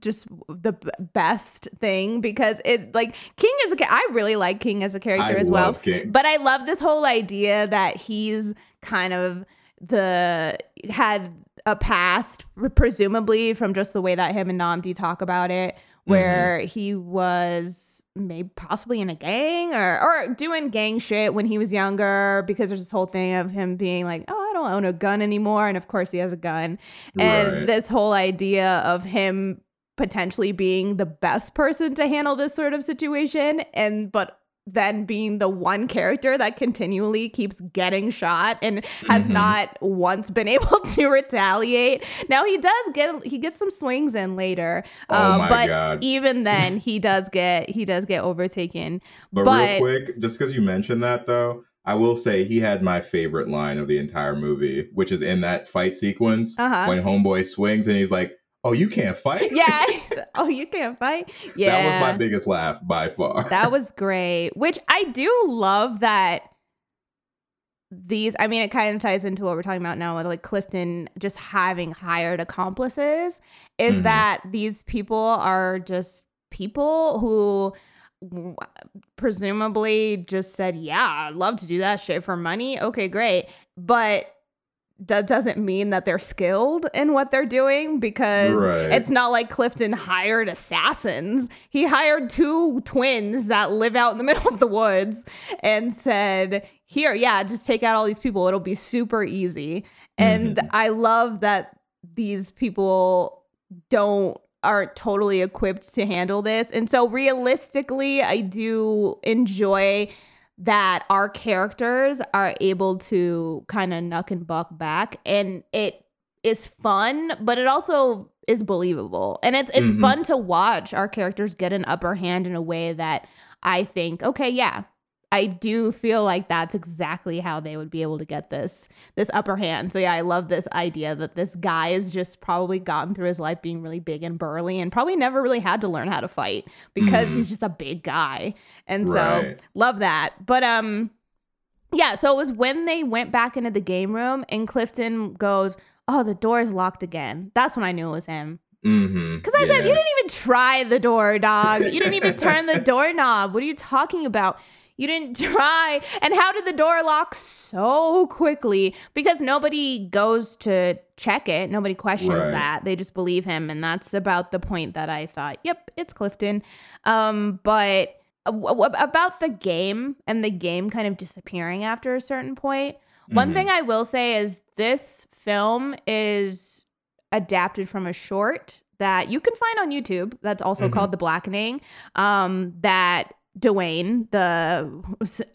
just the b- best thing because it like King is a I really like King as a character I as well. King. But I love this whole idea that he's kind of the had a past, presumably from just the way that him and Nnamdi talk about it, Mm-hmm. where he was maybe possibly in a gang or or doing gang shit when he was younger because there's this whole thing of him being like, oh, I don't own a gun anymore, and of course he has a gun, and Right. this whole idea of him potentially being the best person to handle this sort of situation and but then being the one character that continually keeps getting shot and has Mhm. not once been able to retaliate. Now he does get he gets some swings in later. Oh um, my but God. even then he does get he does get overtaken. But, But- real quick, just because you mentioned that though, I will say he had my favorite line of the entire movie, which is in that fight sequence Uh-huh. when Homeboy swings and he's like, "Oh, you can't fight." Yeah. oh, you can't fight. Yeah. that was my biggest laugh by far. that was great. Which I do love that these I mean it kind of ties into what we're talking about now with like Clifton just having hired accomplices is Mhm. that these people are just people who presumably just said, "Yeah, I'd love to do that shit for money." Okay, great. But that doesn't mean that they're skilled in what they're doing because Right. it's not like Clifton hired assassins. He hired two twins that live out in the middle of the woods and said, Here, yeah, just take out all these people. It'll be super easy. And Mhm. I love that these people don't aren't totally equipped to handle this. And so realistically, I do enjoy that our characters are able to kind of knuck and buck back and it is fun but it also is believable and it's it's Mhm. fun to watch our characters get an upper hand in a way that i think okay yeah i do feel like that's exactly how they would be able to get this this upper hand. So yeah i love this idea that this guy has just probably gotten through his life being really big and burly and probably never really had to learn how to fight because Mhm. he's just a big guy. And so love that. But um yeah so it was when they went back into the game room and clifton goes oh the door's locked again. That's when i knew it was him. Mm-hmm. because i said you didn't even try the door dog. You didn't even turn the doorknob. What are you talking about you didn't try. And how did the door lock so quickly? Because nobody goes to check it. Nobody questions Right. that. They just believe him. And that's about the point that i thought yep it's clifton. Um but w- w- about the game and the game kind of disappearing after a certain point, point one thing i will say is this film is adapted from a short that you can find on youtube. That's also Mhm. called the blackening um that Dwayne, the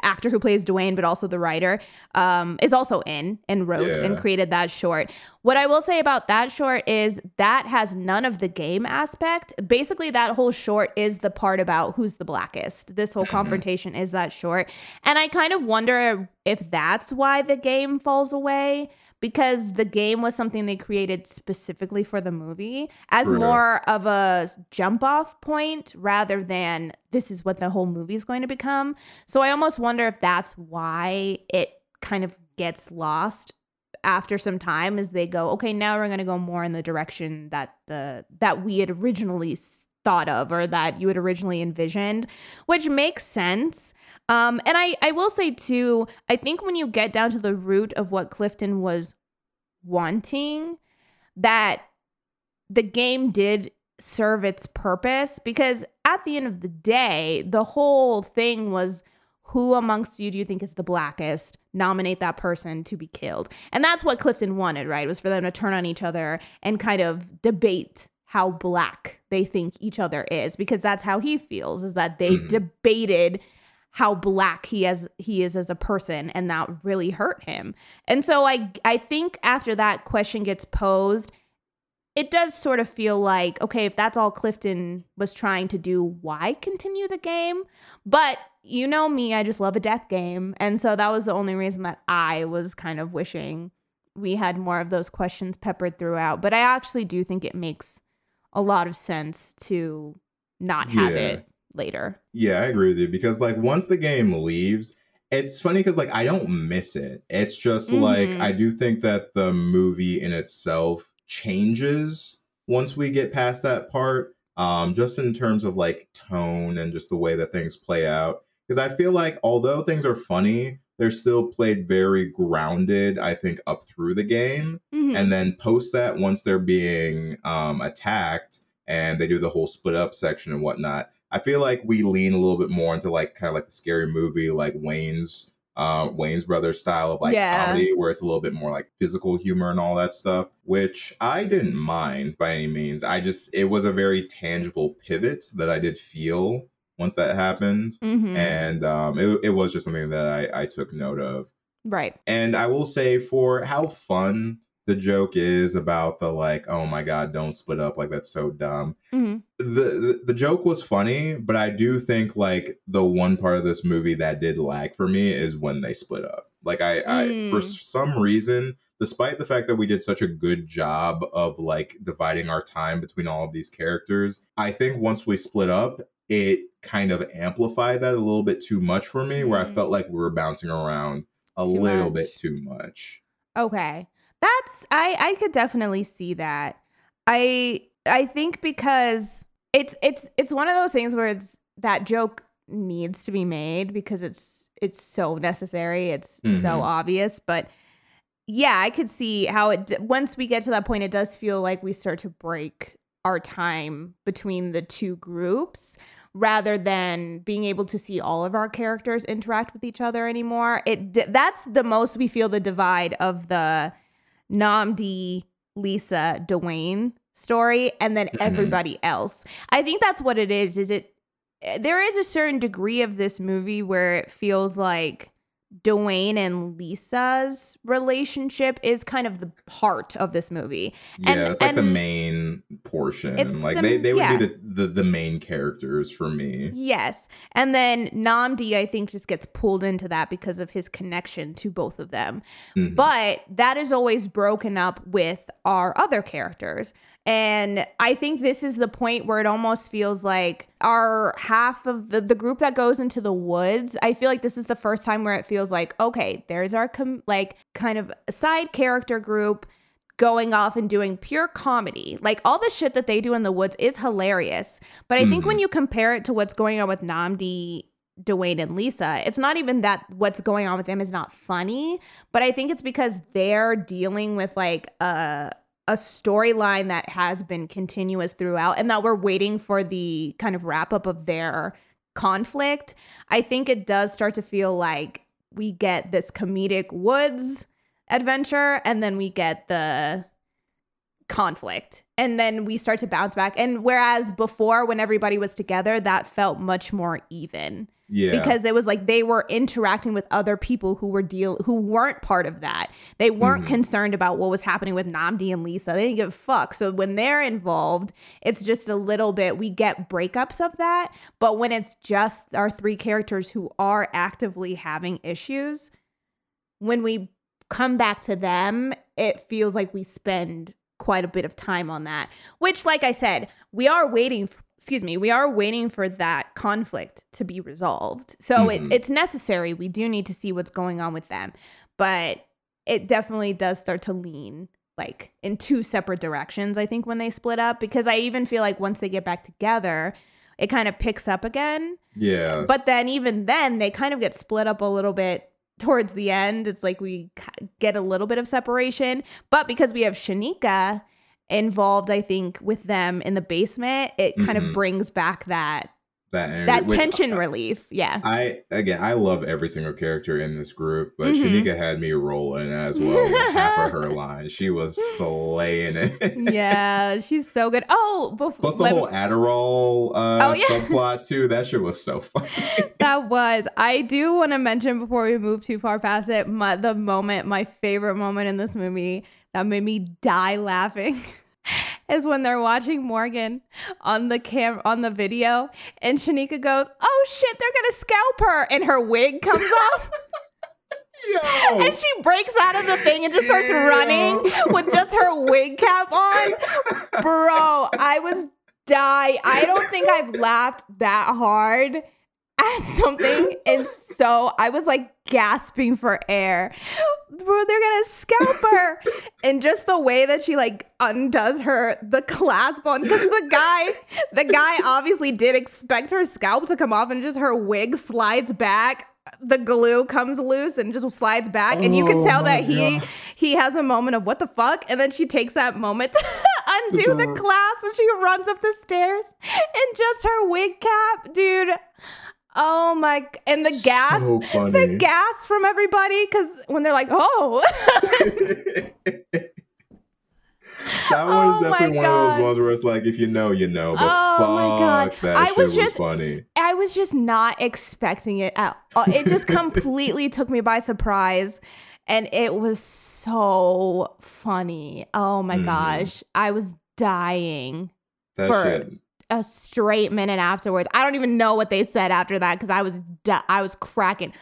actor who plays Dwayne, but also the writer, um, is also in and wrote Yeah. and created that short. What I will say about that short is that has none of the game aspect. Basically, that whole short is the part about who's the blackest. This whole Mhm. confrontation is that short. And I kind of wonder if that's why the game falls away because the game was something they created specifically for the movie as more of a jump off point rather than this is what the whole movie is going to become. So I almost wonder if that's why it kind of gets lost after some time as they go okay now we're going to go more in the direction that the that we had originally thought of or that you had originally envisioned which makes sense um and i i will say too i think when you get down to the root of what clifton was wanting that the game did serve its purpose because at the end of the day the whole thing was who amongst you do you think is the blackest? Nominate that person to be killed. And that's what clifton wanted right? Was for them to turn on each other and kind of debate how black they think each other is because that's how he feels is that they Mhm. debated how black he as he is as a person and that really hurt him. And so i i think after that question gets posed it does sort of feel like okay if that's all clifton was trying to do why continue the game? But you know me i just love a death game. And so that was the only reason that i was kind of wishing we had more of those questions peppered throughout. But i actually do think it makes a lot of sense to not have Yeah. it later Yeah, I agree with you because like once the game leaves, it's funny because like I don't miss it. It's just like Mhm. I do think that the movie in itself changes once we get past that part. Um, just in terms of like tone and just the way that things play out. Because I feel like although things are funny, they're still played very grounded, I think, up through the game Mhm. and then post that once they're being um, attacked and they do the whole split up section and whatnot i feel like we lean a little bit more into like kind of like the scary movie like Wayans uh, Wayans brothers style of like Yeah. comedy where it's a little bit more like physical humor and all that stuff which i didn't mind by any means i just it was a very tangible pivot that i did feel once that happened Mhm. and um, it, it was just something that I, I took note of right and I will say for how fun the joke is about the like, oh my god, don't split up, like that's so dumb. Mhm. The, the the joke was funny, but I do think like the one part of this movie that did lag for me is when they split up. Like I, I for Mm. some reason, despite the fact that we did such a good job of like dividing our time between all of these characters, I think once we split up, it kind of amplified that a little bit too much for me, where I Mm. felt like we were bouncing around a Too little much. bit too much. Okay. That's I I could definitely see that. I I think because it's it's it's one of those things where it's that joke needs to be made because it's it's so necessary. It's Mhm. so obvious, but yeah, I could see how it once we get to that point it does feel like we start to break our time between the two groups rather than being able to see all of our characters interact with each other anymore. It that's the most we feel the divide of the Nnamdi, Lisa, Dwayne story and then Mhm. everybody else. I think that's what it is. Is it eh, there is a certain degree of this movie where it feels like Dwayne and Lisa's relationship is kind of the heart of this movie. Yeah, And- it's like the main portion. Like the- they, they would yeah. be the, the the main characters for me. Yes. And then Nnamdi, I think, just gets pulled into that because of his connection to both of them. Mhm. But that is always broken up with our other characters. And I think this is the point where it almost feels like our half of the, the group that goes into the woods. I feel like this is the first time where it feels like, okay, there's our com- like kind of side character group going off and doing pure comedy. Like all the shit that they do in the woods is hilarious. But I think Mhm. when you compare it to what's going on with Nnamdi, Dwayne, and Lisa, it's not even that what's going on with them is not funny, but I think it's because they're dealing with like a a storyline that has been continuous throughout and that we're waiting for the kind of wrap up of their conflict. I think it does start to feel like we get this comedic woods adventure and then we get the conflict and then we start to bounce back and whereas before when everybody was together that felt much more even Yeah. because it was like they were interacting with other people who were deal who weren't part of that. They weren't Mhm. concerned about what was happening with Nnamdi and Lisa. They didn't give a fuck. So when they're involved, it's just a little bit we get breakups of that, but when it's just our three characters who are actively having issues, when we come back to them, it feels like we spend quite a bit of time on that. Which like I said, we are waiting for excuse me, we are waiting for that conflict to be resolved. So Mhm. it, it's necessary. We do need to see what's going on with them. But it definitely does start to lean like in two separate directions, I think, when they split up. Because I even feel like once they get back together, it kind of picks up again. yeah. But then even then, they kind of get split up a little bit towards the end. It's like we get a little bit of separation. But because we have Shanika involved, I think, with them in the basement, it kind Mhm. of brings back that that energy, that tension I- relief. Yeah. I again, I love every single character in this group, but Mhm. Shanika had me rolling as well. with half of her line. she was slaying it. yeah, she's so good. Oh, before Plus the whole Adderall uh, Oh, yeah. subplot too. That shit was so funny. that was. I do want to mention before we move too far past it, my, the moment, my favorite moment in this movie that made me die laughing. Is when they're watching Morgan on the cam on the video, and Shanika goes, "Oh shit, they're gonna scalp her," and her wig comes off, Yo, and she breaks out of the thing and just starts running with just her wig cap on. Bro, I was die. I don't think I've laughed that hard at something and so I was like gasping for air. Bro, they're gonna scalp her. and just the way that she like undoes her the clasp on because the guy the guy obviously did expect her scalp to come off and just her wig slides back. The glue comes loose and just slides back, and you can Oh tell that he God. he has a moment of what the fuck, and then she takes that moment to undo the clasp when she runs up the stairs and just her wig cap, dude. Oh my! And the gas, So the gas from everybody, because when they're like, "Oh, That Oh was my definitely one of those ones where it's like, if you know, you know. But Oh fuck, my God. that I shit was was, just- funny. I was just not expecting it at all. It just completely took me by surprise. And it was so funny. Oh my Mhm. gosh. I was dying That shit. A straight minute afterwards. I don't even know what they said after that because I was I was cracking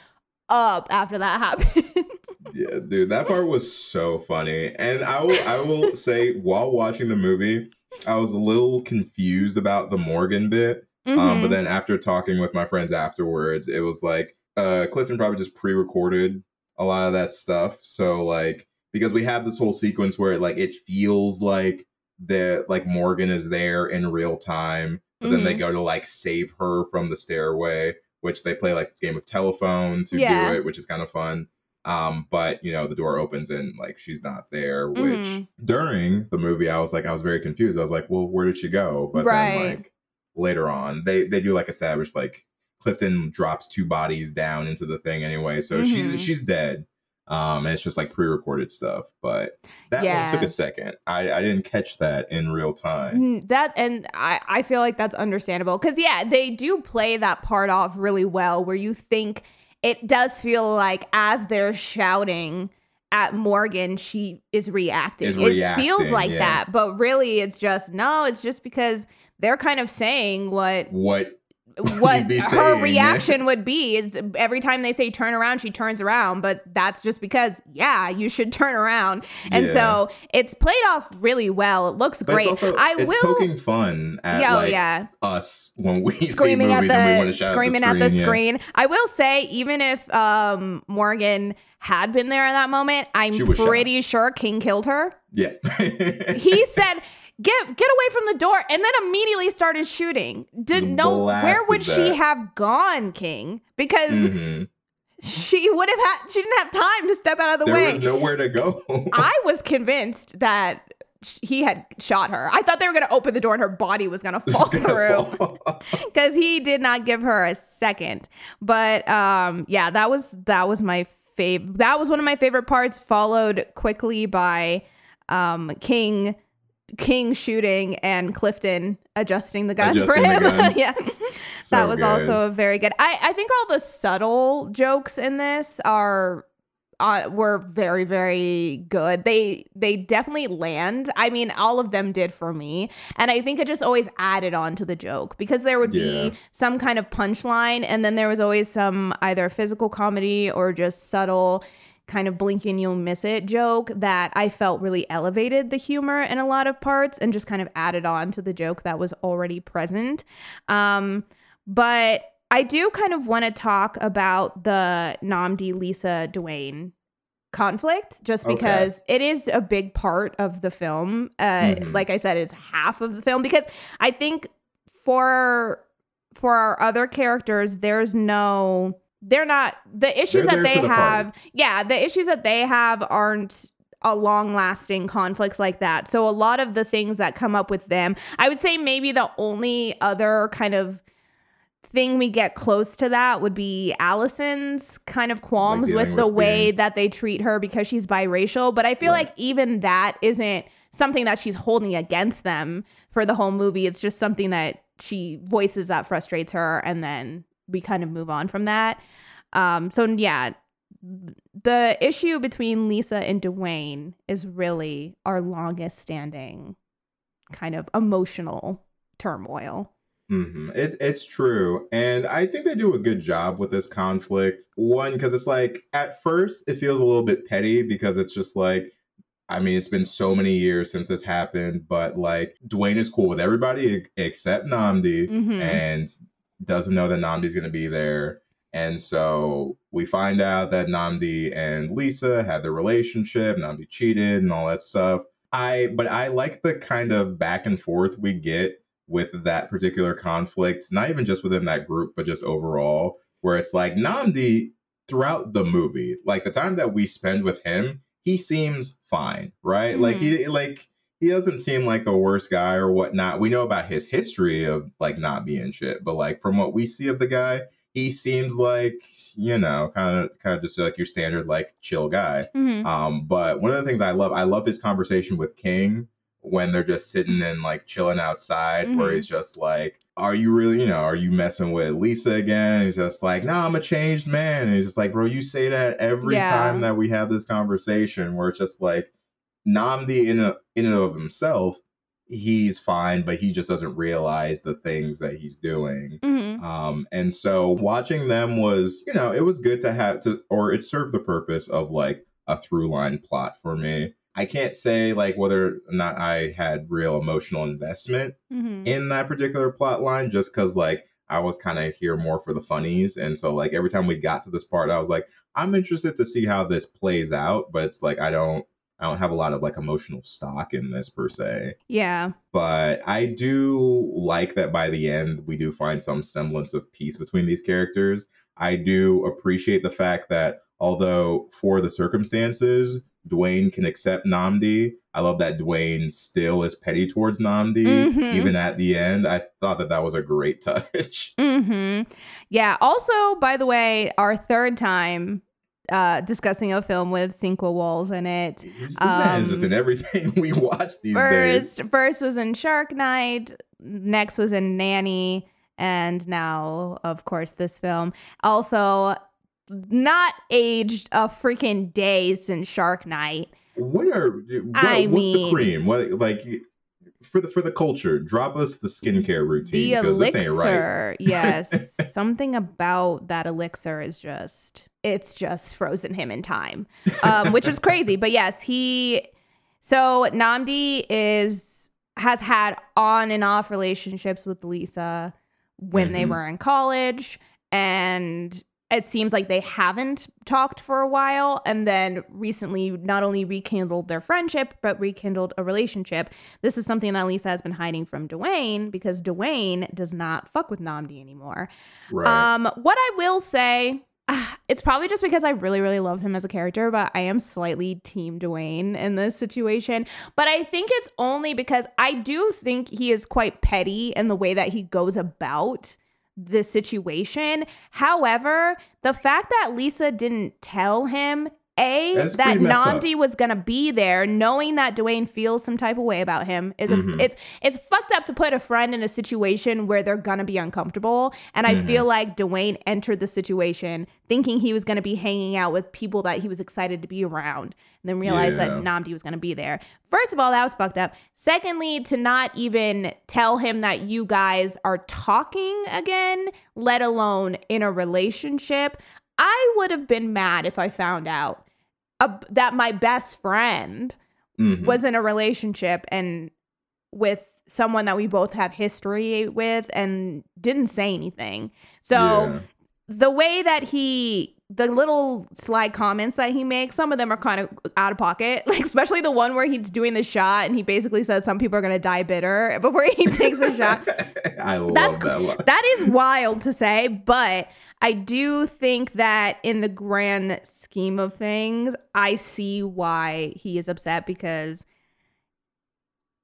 up after that happened. Yeah, dude, that part was so funny. And I will I will say while watching the movie, I was a little confused about the Morgan bit. Um, Mhm. but then after talking with my friends afterwards, it was like uh Clifton probably just pre-recorded a lot of that stuff. So like because we have this whole sequence where like it feels like that like Morgan is there in real time, but then they Mhm. go to like save her from the stairway, which they play like this game of telephone to Yeah. do it, which is kind of fun. Um, but you know, the door opens and like she's not there, which Mhm. during the movie I was like I was very confused. I was like, well, where did she go? But Right. then like later on, they they do like establish like Clifton drops two bodies down into the thing anyway. So Mhm. she's she's dead. Um, and it's just like pre-recorded stuff, but that Yeah. one took a second. I, I didn't catch that in real time. Mm, that and I, I feel like that's understandable because yeah they do play that part off really well where you think it does feel like as they're shouting at morgan she is reacting Is it feels like yeah. that but really it's just no it's just because they're kind of saying what What what her saying, reaction would be is every time they say turn around she turns around but that's just because yeah you should turn around and Yeah. so it's played off really well it looks But great it's also i it's will poking fun at yeah, oh, like yeah us when we screaming at movies and we want the screaming at the at the screen. screen. I will say, even if um Morgan had been there in that moment, I'm She was shot. pretty sure King killed her. Yeah. yeah. He said, "Get get away from the door," and then immediately started shooting. Didn't know where would Blasted she have gone, King? Because Mhm. she would have had she didn't have time to step out of the There way. was nowhere to go. I was convinced that sh- he had shot her. I thought they were going to open the door and her body was going to fall through. because he did not give her a second. But um, yeah, that was that was my fav. That was one of my favorite parts. Followed quickly by um, King King shooting and Clifton adjusting the gun for Adjusting the him. gun. yeah. So that was good. also a very good. I, I think all the subtle jokes in this are uh, were very very good. They they definitely land. I mean, all of them did for me, and I think it just always added on to the joke because there would Yeah. be some kind of punchline, and then there was always some either physical comedy or just subtle kind of blink and you'll miss it joke that I felt really elevated the humor in a lot of parts and just kind of added on to the joke that was already present. Um, but I do kind of want to talk about the Nnamdi Lisa Dwayne conflict just Okay. because it is a big part of the film. Uh, Mhm. Like I said, it's half of the film because I think for for our other characters, there's no they're not the issues They're that they the have. Yeah, the issues that they have aren't a long lasting conflicts like that. So a lot of the things that come up with them, I would say maybe the only other kind of thing we get close to that would be Allison's kind of qualms dealing with the with way being- that they treat her because she's biracial. But I feel Right. like even that isn't something that she's holding against them for the whole movie. It's just something that she voices that frustrates her and then we kind of move on from that. Um, so yeah, the issue between Lisa and Dwayne is really our longest standing kind of emotional turmoil. hmm It, it's true. And I think they do a good job with this conflict. One, because it's like, at first, it feels a little bit petty because it's just like, I mean, it's been so many years since this happened, but like, Dwayne is cool with everybody except Nnamdi Mhm. and doesn't know that Nnamdi's going to be there. And so we find out that Nnamdi and Lisa had their relationship, Nnamdi cheated and all that stuff. I but I like the kind of back and forth we get with that particular conflict, not even just within that group, but just overall, where it's like Nnamdi throughout the movie, like the time that we spend with him, he seems fine, right? Like he mm-hmm. like he doesn't seem like the worst guy or whatnot. We know about his history of like not being shit, but like from what we see of the guy, he seems like you know kind of kind of just like your standard like chill guy. Mhm. Um, but one of the things I love, I love his conversation with King when they're just sitting and like chilling outside, where Mhm. he's just like, "Are you really, you know, are you messing with Lisa again?" he's just like, "No, I'm a changed man." And he's just like, "Bro, you say that every Yeah. time that we have this conversation, where it's just like Nnamdi in a, in and of himself." He's fine, but he just doesn't realize the things that he's doing. Mhm. Um, and so watching them was, you know, it was good to have to, or it served the purpose of like a through line plot for me. I can't say like whether or not I had real emotional investment Mhm. in that particular plot line just because like I was kind of here more for the funnies. And so like every time we got to this part, I was like, I'm interested to see how this plays out, but it's like I don't I don't have a lot of like emotional stock in this per se Yeah. but I do like that by the end we do find some semblance of peace between these characters. I do appreciate the fact that although for the circumstances Dwayne can accept Nnamdi, I love that Dwayne still is petty towards Nnamdi Mhm. even at the end. I thought that that was a great touch. hmm Yeah. Also, by the way, our third time uh, discussing a film with Sinqua Walls in it. This, this man is just Um, in everything we watch these days. First, first was in Shark Night. Next was in Nanny, and now, of course, this film. Also, not aged a freaking day since Shark Night. What are what, I what's the mean- cream? What like for the for the culture? Drop us the skincare routine The because this ain't right. elixir, yes, something about that elixir is just it's just frozen him in time, um, which is crazy. But yes, he so Nnamdi is has had on and off relationships with Lisa when they Mhm. were in college, and it seems like they haven't talked for a while and then recently not only rekindled their friendship but rekindled a relationship this is something that lisa has been hiding from dwayne because dwayne does not fuck with nnamdi anymore Right. um what i will say it's probably just because I really, really love him as a character, but I am slightly team Dwayne in this situation. But I think it's only because I do think he is quite petty in the way that he goes about the situation. However, the fact that Lisa didn't tell him A That's that Nnamdi up. Was gonna be there, knowing that Dwayne feels some type of way about him is a, Mhm. it's it's fucked up to put a friend in a situation where they're gonna be uncomfortable. And I Mhm. feel like Dwayne entered the situation thinking he was gonna be hanging out with people that he was excited to be around, and then realized that Yeah. Nnamdi was gonna be there. First of all, that was fucked up. Secondly, to not even tell him that you guys are talking again, let alone in a relationship. I would have been mad if I found out uh, that my best friend Mhm. was in a relationship and with someone that we both have history with and didn't say anything. So Yeah. the way that he the little sly comments that he makes some of them are kind of out of pocket like especially the one where he's doing the shot and he basically says some people are going to die bitter before he takes a shot I love That's that line. that is wild to say, but I do think that in the grand scheme of things, I see why he is upset because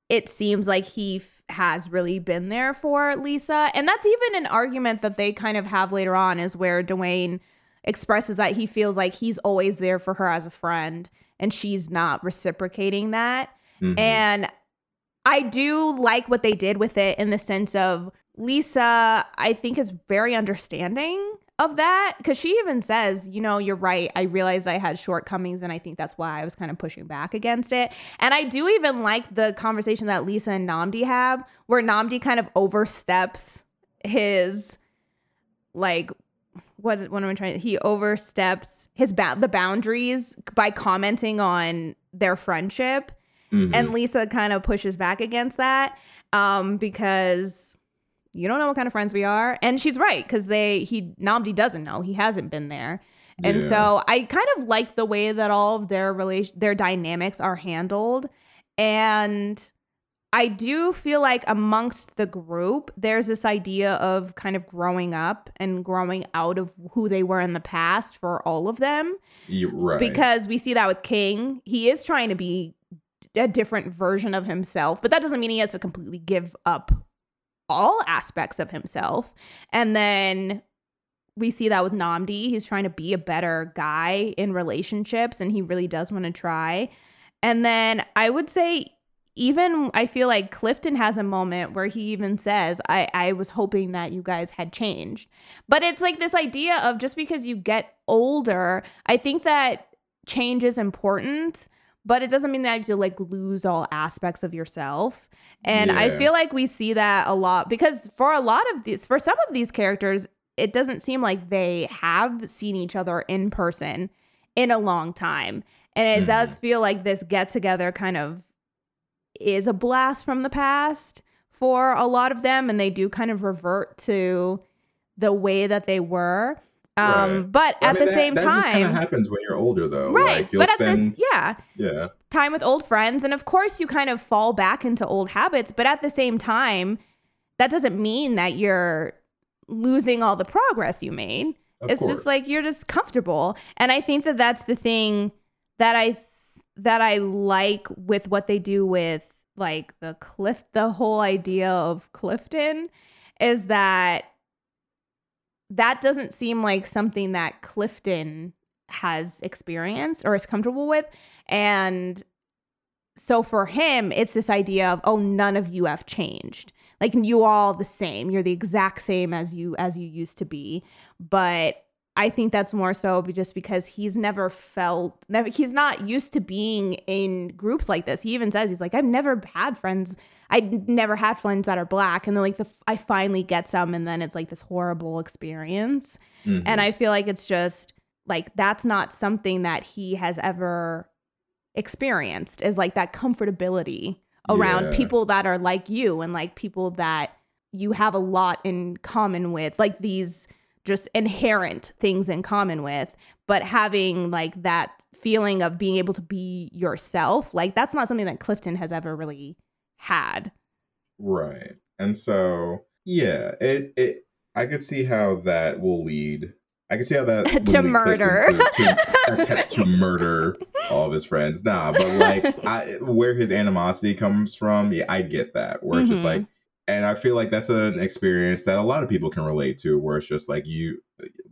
it seems like he f- has really been there for Lisa. And that's even an argument that they kind of have later on, is where Dwayne expresses that he feels like he's always there for her as a friend and she's not reciprocating that. Mhm. And I do like what they did with it in the sense of Lisa, I think, is very understanding of that because she even says, you know, you're right. I realized I had shortcomings, and I think that's why I was kind of pushing back against it. And I do even like the conversation that Lisa and Nnamdi have, where Nnamdi kind of oversteps his, like, what what am I trying? He oversteps his ba- the boundaries by commenting on their friendship Mhm. and Lisa kind of pushes back against that um, because you don't know what kind of friends we are, and she's right because they he Nnamdi doesn't know he hasn't been there, and Yeah. so I kind of like the way that all of their relation their dynamics are handled, and I do feel like amongst the group there's this idea of kind of growing up and growing out of who they were in the past for all of them You- right. because we see that with King. He is trying to be a different version of himself, but that doesn't mean he has to completely give up all aspects of himself. And then we see that with Nnamdi. He's trying to be a better guy in relationships and he really does want to try. And then I would say even I feel like Clifton has a moment where he even says, I, I was hoping that you guys had changed. But it's like this idea of just because you get older, I think that change is important, but it doesn't mean that you have to like lose all aspects of yourself. And I feel like we see that a lot because for a lot of these, for some of these characters, it doesn't seem like they have seen each other in person in a long time. And it Mm-hmm. does feel like this get together kind of is a blast from the past for a lot of them. And they do kind of revert to the way that they were. Um, Right. But I at mean, the that- same that just kind of time, happens when you're older, though. right. Like, you'll but at spend, this, yeah yeah, time with old friends and of course you kind of fall back into old habits but at the same time that doesn't mean that you're losing all the progress you made of it's course. just like you're just comfortable and i think that that's the thing that i that i like with what they do with like the cliff the whole idea of clifton is that that doesn't seem like something that clifton has experienced or is comfortable with. And so for him it's this idea of oh none of you have changed. Like you all the same. You're the exact same as you as you used to be. But i think that's more so just because he's never felt never he's not used to being in groups like this he even says he's like i've never had friends i never had friends that are black and then like the i finally get some and then it's like this horrible experience Mhm. and I feel like it's just like that's not something that he has ever experienced is like that comfortability around Yeah. people that are like you and like people that you have a lot in common with, like these just inherent things in common with, but having like that feeling of being able to be yourself, like that's not something that Clifton has ever really had. Right. And so, yeah, it it I could see how that will lead. I can see how that To Clifton murder. to, to, attempt to murder all of his friends. Nah, but like I, where his animosity comes from, yeah, I get that. Where it's just like, mm-hmm. And I feel like that's an experience that a lot of people can relate to. Where it's just like you,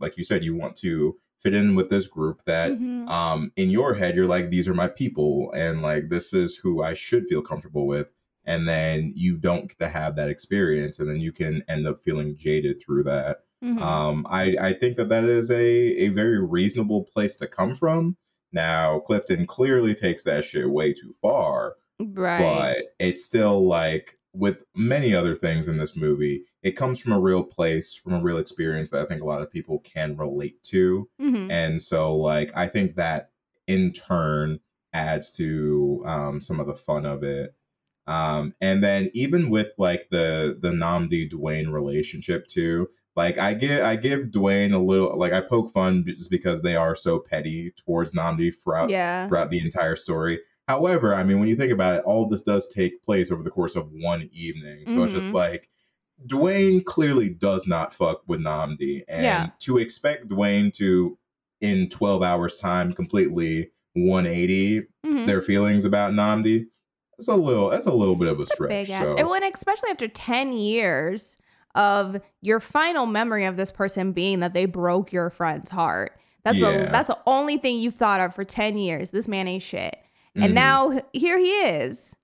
like you said, you want to fit in with this group that Mhm. um in your head you're like these are my people and like this is who I should feel comfortable with and then you don't get to have that experience and then you can end up feeling jaded through that Mhm. um i i think that that is a a very reasonable place to come from now clifton clearly takes that shit way too far right. but it's still like with many other things in this movie it comes from a real place from a real experience that i think a lot of people can relate to Mhm. and so like i think that in turn adds to um some of the fun of it um and then even with like the the nnamdi dwayne relationship too like i give i give dwayne a little like i poke fun just because they are so petty towards nnamdi throughout yeah. throughout the entire story however i mean when you think about it all this does take place over the course of one evening so it's just Mhm. like Dwayne clearly does not fuck with Nnamdi, and Yeah. to expect Dwayne to, in twelve hours' time, completely 180 Mhm. their feelings about Nnamdi, that's a little that's a little bit of a a stretch. big ass. so And when especially after 10 years of your final memory of this person being that they broke your friend's heart. That's the that's the only thing you've thought of for 10 years. This man ain't shit. And Mhm. now here he is.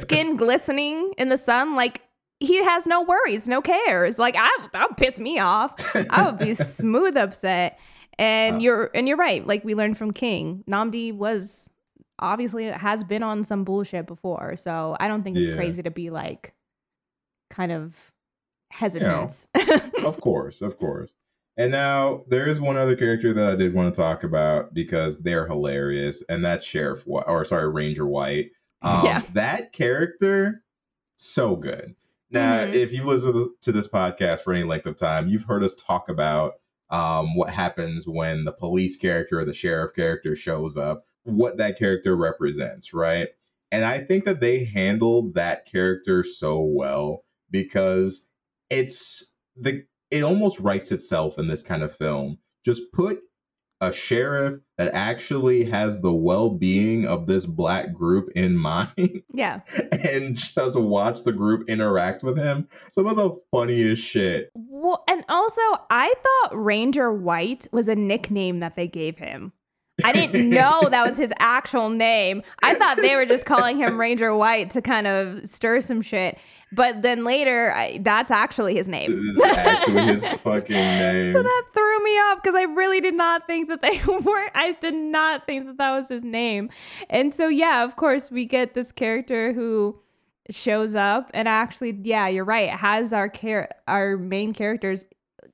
Skin glistening in the sun like he has no worries, no cares. Like I that would piss me off. I would be smooth upset. And Uh. you're and you're right. Like we learned from King, Nnamdi was obviously has been on some bullshit before. So I don't think it's Yeah. crazy to be like kind of hesitant. of course, of course. And now there is one other character that I did want to talk about because they're hilarious, and that's Sheriff White, or sorry, Ranger White. Um, Yeah. that character, so good. Now, Mhm. if you've listened to- to this podcast for any length of time, you've heard us talk about um, what happens when the police character or the sheriff character shows up, what that character represents, right? And I think that they handled that character so well because it's the it almost writes itself in this kind of film. Just put a sheriff that actually has the well-being of this black group in mind yeah. and just watch the group interact with him. Some of the funniest shit. Well, and also I thought Ranger White was a nickname that they gave him. I didn't know that was his actual name. I thought they were just calling him Ranger White to kind of stir some shit. But then later, I, that's actually his name. This is actually his fucking name. So that threw me off because I really did not think that they were. I did not think that that was his name. And so, yeah, of course, we get this character who shows up and actually, yeah, you're right, has our care, our main character's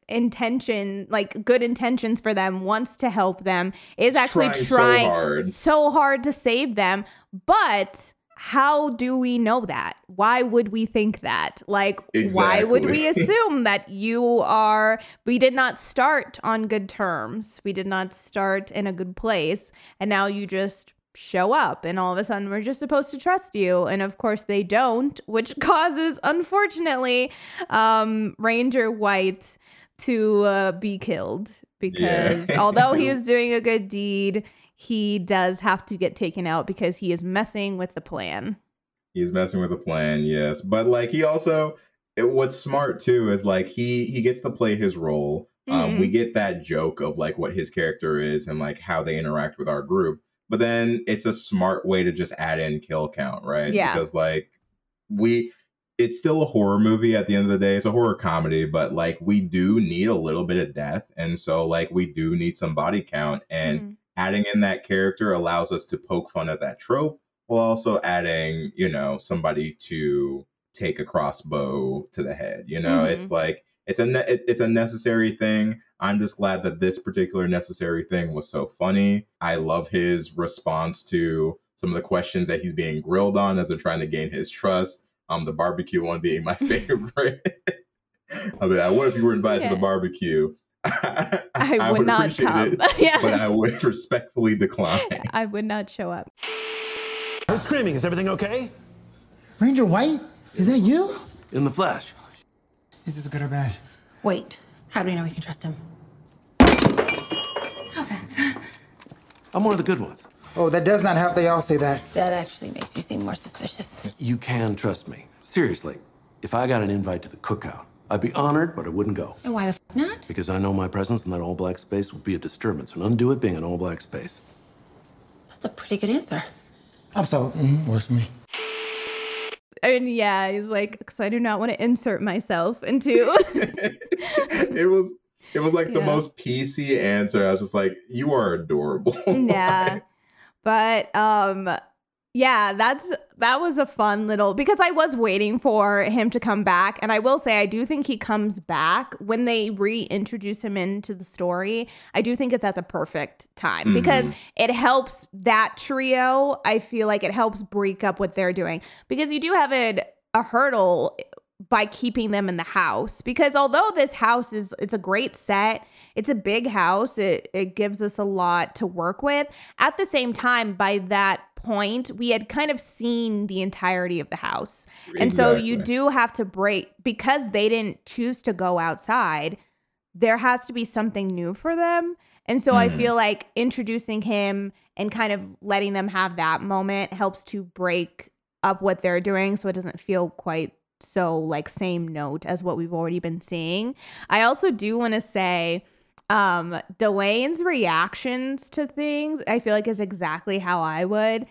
intention, like good intentions for them, wants to help them, is actually trying so hard. so hard to save them. But how do we know that? Why would we think that? Like, why would we assume that you are? We did not start on good terms. We did not start in a good place. And now you just show up, and all of a sudden we're just supposed to trust you. And of course, they don't, which causes, unfortunately, um, Ranger White to uh, be killed because Yeah. although he is doing a good deed, he does have to get taken out because he is messing with the plan. He's messing with the plan, yes. But like he also it, what's smart too is like he he gets to play his role. Um Mhm. we get that joke of like what his character is and like how they interact with our group. But then it's a smart way to just add in kill count, right? Yeah. Because like we it's still a horror movie at the end of the day. It's a horror comedy, but like we do need a little bit of death. And so like we do need some body count and Mhm. adding in that character allows us to poke fun at that trope while also adding, you know, somebody to take a crossbow to the head. You know, it's like it's a ne- it's a necessary thing. I'm just glad that this particular necessary thing was so funny. I love his response to some of the questions that he's being grilled on as they're trying to gain his trust. Um, the barbecue one being my favorite. I mean, what if you were invited to the barbecue? I, would, not appreciate come. it, yeah. but I would respectfully decline. I would not show up. Quit screaming. Is everything okay? Ranger White? Is that you? In the flesh. Is this good or bad? Wait, how do we know we can trust him? No offense. I'm one of the good ones. Oh, that does not help. They all say that. That actually makes you seem more suspicious. You can trust me. Seriously. If I got an invite to the cookout, I'd be honored, but I wouldn't go. And why the f not? Because I know my presence in that all black space would be a disturbance and undo it being an all black space. That's a pretty good answer. I'm so mm, worse for me. And yeah, he's like, because I do not want to insert myself into. it was it was like the most PC answer. I was just like, you are adorable. yeah. But um yeah, that's that was a fun little because I was waiting for him to come back and I will say I do think he comes back when they reintroduce him into the story. I do think it's at the perfect time because it helps that trio. I feel like it helps break up what they're doing because you do have a, a hurdle by keeping them in the house because although this house is it's a great set it's a big house. It, it gives us a lot to work with. At the same time by that point we had kind of seen the entirety of the house. And so you do have to break because they didn't choose to go outside there has to be something new for them. And so i Mhm. feel like introducing him and kind of letting them have that moment helps to break up what they're doing so it doesn't feel quite so like same note as what we've already been seeing. I also do want to say um Dwayne's reactions to things I feel like is exactly how I would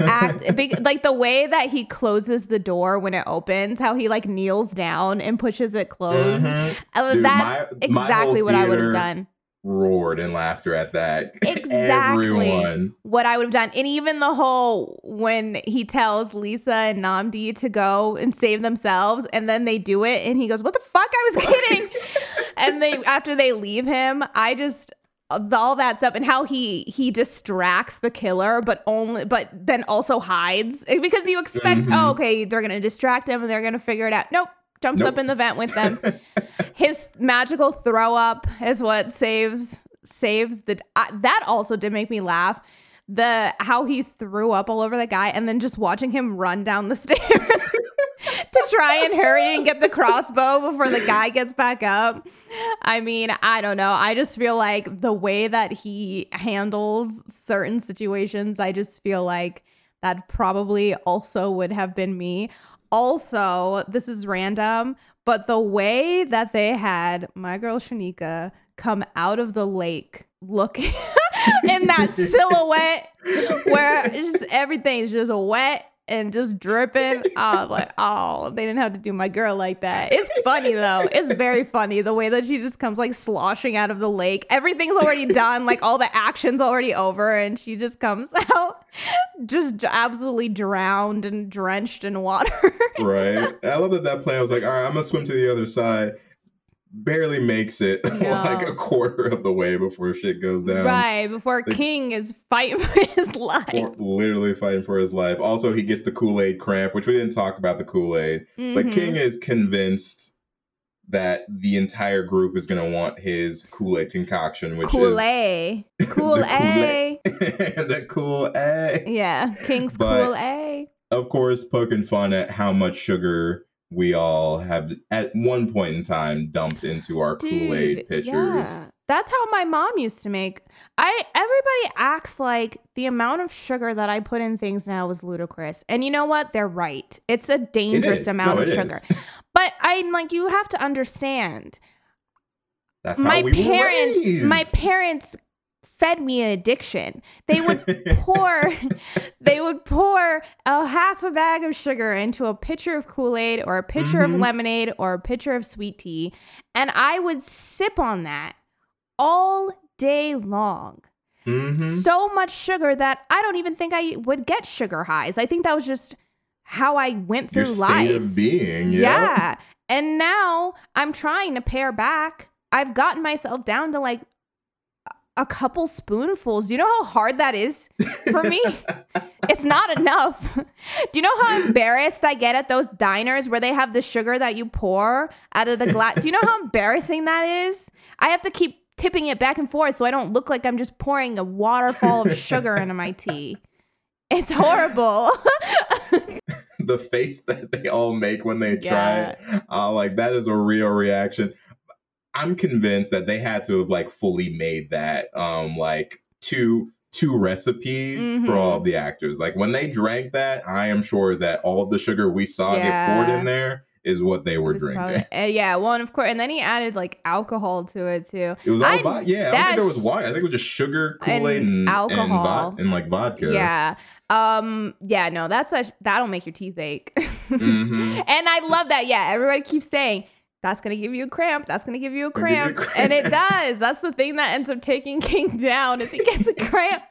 act. Big- like the way that he closes the door when it opens how he like kneels down and pushes it closed. Mhm. Uh, Dude, that's my- my exactly what I would have done Roared in laughter at that. Exactly. Everyone. what I would have done. And even the whole when he tells Lisa and Nnamdi to go and save themselves, and then they do it, and he goes, What the fuck? I was kidding. and they after they leave him, I just all that stuff and how he he distracts the killer but only but then also hides because you expect Mhm. oh okay they're gonna distract him and they're gonna figure it out nope jumps Nope. up in the vent with them. His magical throw up is what saves saves the uh, that also did make me laugh. The how he threw up all over the guy and then just watching him run down the stairs to try and hurry and get the crossbow before the guy gets back up. I mean i don't know. I just feel like the way that he handles certain situations i just feel like that probably also would have been me also this is random but the way that they had my girl shanika come out of the lake looking in that silhouette where it's just everything's just wet and just dripping. I was like, oh, they didn't have to do my girl like that. It's funny though. It's very funny the way that she just comes like sloshing out of the lake. Everything's already done, like all the action's already over, and she just comes out just absolutely drowned and drenched in water. right? I love that that plan I was like, all right, I'm gonna swim to the other side. Barely makes it like a quarter of the way before shit goes down. right before the- King is fighting for his life. Literally fighting for his life. Also, he gets the Kool Aid cramp, which we didn't talk about the Kool Aid. But Mhm. King is convinced that the entire group is going to want his Kool Aid concoction, which is Kool Aid, Kool Aid. the Kool Aid. Yeah, King's But- Kool Aid. Of course, poking fun at how much sugar we all have at one point in time dumped into our Kool Aid pitchers. Yeah. That's how my mom used to make. I everybody acts like the amount of sugar that I put in things now is ludicrous. And you know what? They're right. It's a dangerous is. amount No, of sugar. is. But I'm like you have to understand. That's how my we parents my parents fed me an addiction. They would pour they would pour a half a bag of sugar into a pitcher of Kool-Aid or a pitcher of Mhm. lemonade or a pitcher of sweet tea and I would sip on that all day long. Mhm. So much sugar that I don't even think I would get sugar highs. I think that was just how I went Your through state life. of being. Yeah. Yeah. And now I'm trying to pare back. I've gotten myself down to like a couple spoonfuls. Do you know how hard that is for me? it's not enough. Do you know how embarrassed I get at those diners where they have the sugar that you pour out of the glass? Do you know how embarrassing that is? I have to keep tipping it back and forth so I don't look like I'm just pouring a waterfall of sugar into my tea. It's horrible. the face that they all make when they Yeah. try it, uh, like that is a real reaction. I'm convinced that they had to have like fully made that um like two two recipe Mhm. for all the actors. Like when they drank that, I am sure that all of the sugar we saw get poured in there is what they were drinking. probably- uh, yeah, well, and of course, and then he added like alcohol to it too. It was all vodka. Yeah, I don't think there was wine. I think it was just sugar, Kool Aid, And and, and, alcohol. and like vodka. Yeah. Um. Yeah. No. That's such. That'll make your teeth ache. Mhm. And I love that. Yeah. Everybody keeps saying that's gonna give you a cramp. That's gonna give you a Gonna give you a cramp, and it does. That's the thing that ends up taking King down. Is he gets a cramp.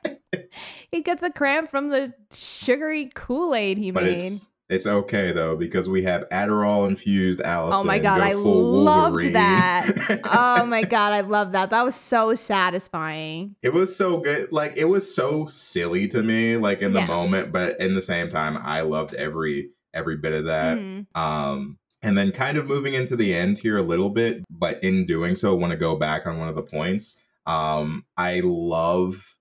he gets a cramp from the sugary Kool Aid he But made. it's it's okay though because we have Adderall infused Allison. Oh my god, go I loved Wolverine. that. oh my god, I love that. That was so satisfying. It was so good. Like it was so silly to me, like in the Yeah. moment, but in the same time, I loved every every bit of that. Mhm. Um, and then kind of moving into the end here a little bit, but in doing so, I want to go back on one of the points. Um, I love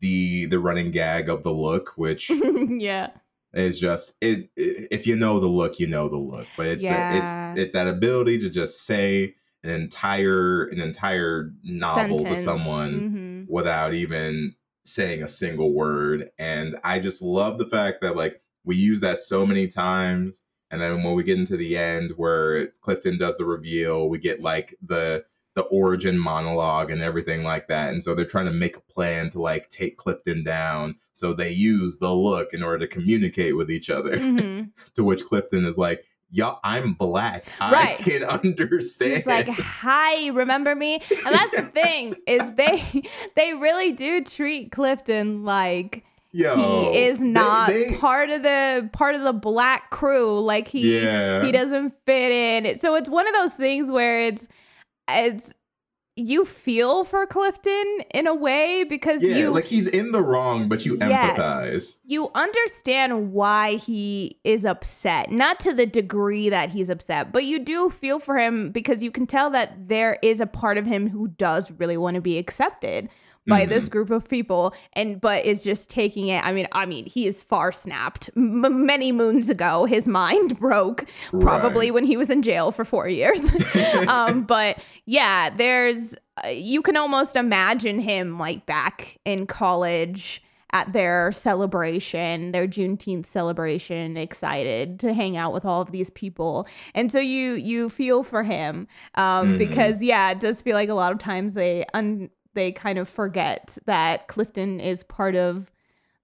the the running gag of the look, which yeah. is just it. If you know the look, you know the look. But it's Yeah. the, it's it's that ability to just say an entire an entire novel Sentence. to someone Mhm. without even saying a single word. And I just love the fact that like we use that so many times. And then when we get into the end where Clifton does the reveal, we get like the the origin monologue and everything like that. And so they're trying to make a plan to like take Clifton down. So they use the look in order to communicate with each other. Mhm. to which Clifton is like, Y'all, I'm black. I can understand. He's like, "Hi, remember me?" And that's the thing is they they really do treat Clifton like Yo, he is they- not they- part of the part of the black crew. Like he yeah. he doesn't fit in. So it's one of those things where it's it's you feel for Clifton in a way because Yeah, you like he's in the wrong, but you Yes. empathize. you understand why he is upset not to the degree that he's upset but you do feel for him because you can tell that there is a part of him who does really want to be accepted by Mm-hmm. this group of people and but is just taking it i mean i mean he is far snapped M- many moons ago his mind broke probably Right. when he was in jail for 4 years um but yeah there's uh, you can almost imagine him like back in college at their celebration, their Juneteenth celebration, excited to hang out with all of these people. And so you you feel for him um, Mhm. because yeah, it does feel like a lot of times they un- they kind of forget that Clifton is part of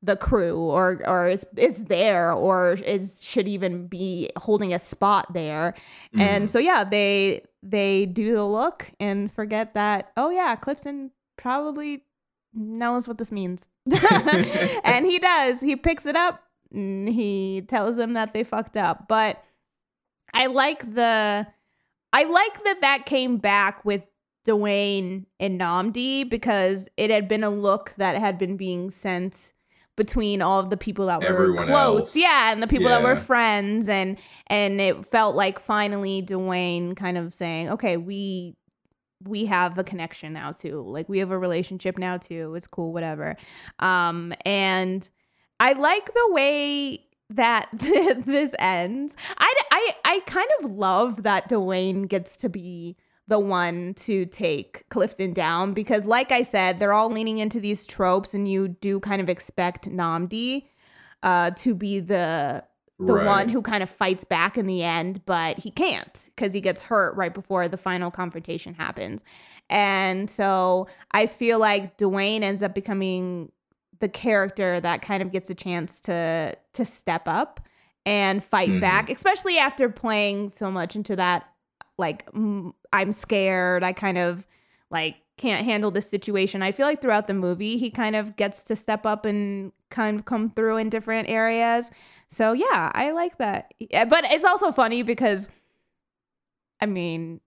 the crew or or is is there or is should even be holding a spot there. Mm-hmm. And so yeah, they they do the look and forget that oh yeah, Clifton probably knows what this means. and he does. He picks it up and he tells them that they fucked up. But I like the I like that that came back with Dwayne and Nnamdi because it had been a look that had been being sent between all of the people that were Everyone close. else. Yeah, and the people that were friends and and it felt like finally Dwayne kind of saying, "Okay, we we have a connection now too. Like we have a relationship now too. It's cool, whatever." Um and I like the way that this ends. I, I, I kind of love that Dwayne gets to be the one to take Clifton down because, like I said, they're all leaning into these tropes, and you do kind of expect Nnamdi uh, to be the the Right. one who kind of fights back in the end, but he can't because he gets hurt right before the final confrontation happens. And so I feel like Dwayne ends up becoming the character that kind of gets a chance to to step up and fight Mhm. back, especially after playing so much into that like I'm scared, I kind of like can't handle this situation. I feel like throughout the movie he kind of gets to step up and kind of come through in different areas. So yeah, I like that. But it's also funny because I mean,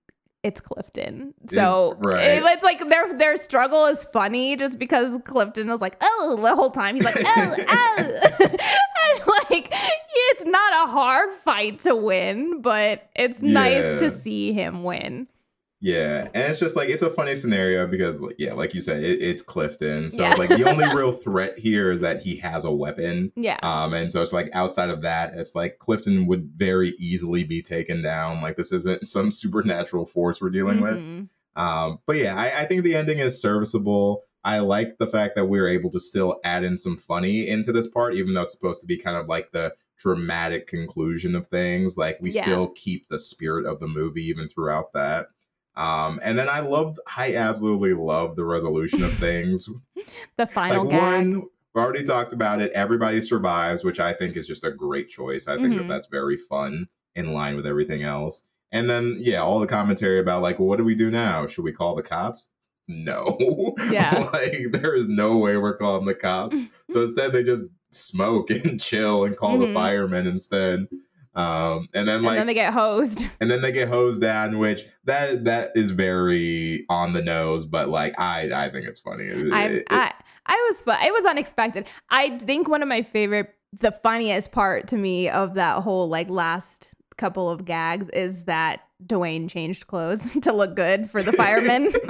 it's Clifton. So eh, right. it- it's like their their struggle is funny just because Clifton is like, oh, the whole time he's like, oh, oh. and like it's not a hard fight to win, but it's nice to see him win. Yeah, and it's just like it's a funny scenario because, like, yeah, like you said, it, it's Clifton. So Yeah. like the only real threat here is that he has a weapon. Yeah. Um, and so it's like outside of that, it's like Clifton would very easily be taken down. Like this isn't some supernatural force we're dealing with. Mhm. Um, but yeah, I, I think the ending is serviceable. I like the fact that we were able to still add in some funny into this part, even though it's supposed to be kind of like the dramatic conclusion of things. Like we Yeah. still keep the spirit of the movie even throughout that. Um, and then I love, I absolutely love the resolution of things. The final like gag. one, we've already talked about it. Everybody survives, which I think is just a great choice. I think Mhm. that that's very fun in line with everything else. And then, yeah, all the commentary about like, well, what do we do now? Should we call the cops? No. Yeah. like there is no way we're calling the cops. So instead, they just smoke and chill and call Mhm. the firemen instead. Um, and then and like then they get hosed. and then they get hosed down, which that that is very on the nose, but like I I think it's funny. It- I, it- I I was it was unexpected. I think one of my favorite, the funniest part to me of that whole like last couple of gags is that Dwayne changed clothes to look good for the firemen.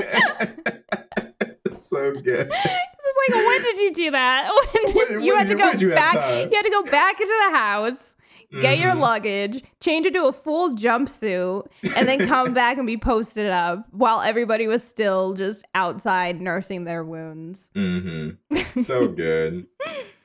it's so good. It's like, when did you do that? When When- you when had to go back. You had to go back into the house, get your Mhm. luggage, change into a full jumpsuit, and then come back and be posted up while everybody was still just outside nursing their wounds. Mm-hmm. So good.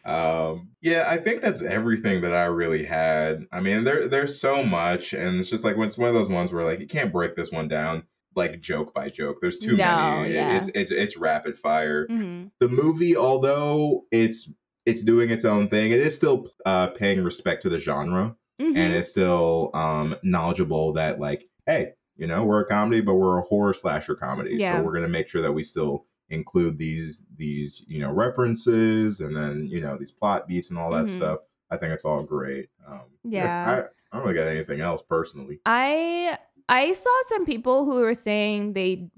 um, yeah, I think that's everything that I really had. I mean, there there's so much, and it's just like when it's one of those ones where like you can't break this one down like joke by joke. There's too No, many. yeah. It's it's it's rapid fire. hmm the movie although it's it's doing its own thing it is still uh paying respect to the genre Mm-hmm. and it's still um knowledgeable that like hey you know we're a comedy but we're a horror slasher comedy Yeah. so we're going to make sure that we still include these these you know references and then you know these plot beats and all that Mhm. stuff i think it's all great um Yeah. I, I don't really got anything else personally I I saw some people who were saying they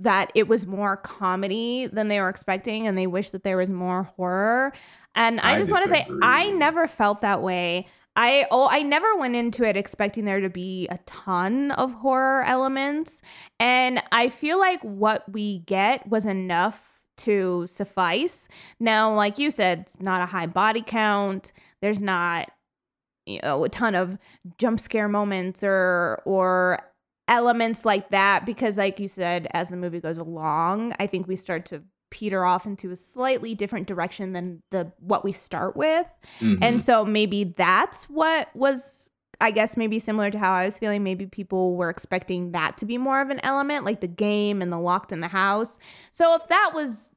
that it was more comedy than they were expecting and they wish that there was more horror. And I, I just want to say. I never felt that way. I oh I never went into it expecting there to be a ton of horror elements and I feel like what we get was enough to suffice. Now like you said not a high body count. There's not you know a ton of jump scare moments or or elements like that because like you said as the movie goes along i think we start to peter off into a slightly different direction than the what we start with. Mhm. and so maybe that's what was i guess maybe similar to how i was feeling. Maybe people were expecting that to be more of an element like the game and the locked in the house. So if that was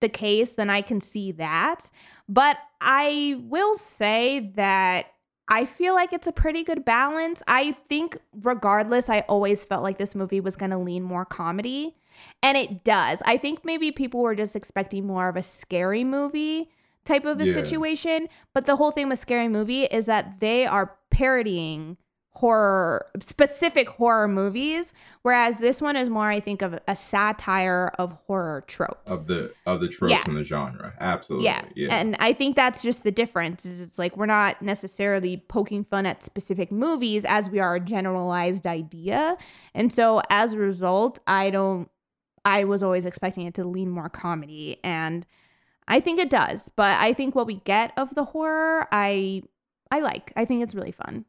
the case then i can see that. But i will say that I feel like it's a pretty good balance. I think, regardless, I always felt like this movie was going to lean more comedy. And it does. I think maybe people were just expecting more of a scary movie type of a Yeah. situation. But the whole thing with Scary Movie is that they are parodying horror, specific horror movies. Whereas this one is more, I think, of a satire of horror tropes. of the of the tropes Yeah. in the genre absolutely Yeah. yeah And I think that's just the difference is it's like we're not necessarily poking fun at specific movies as we are a generalized idea. And so as a result, I don't I was always expecting it to lean more comedy and I think it does. But I think what we get of the horror, I I like. I think it's really fun.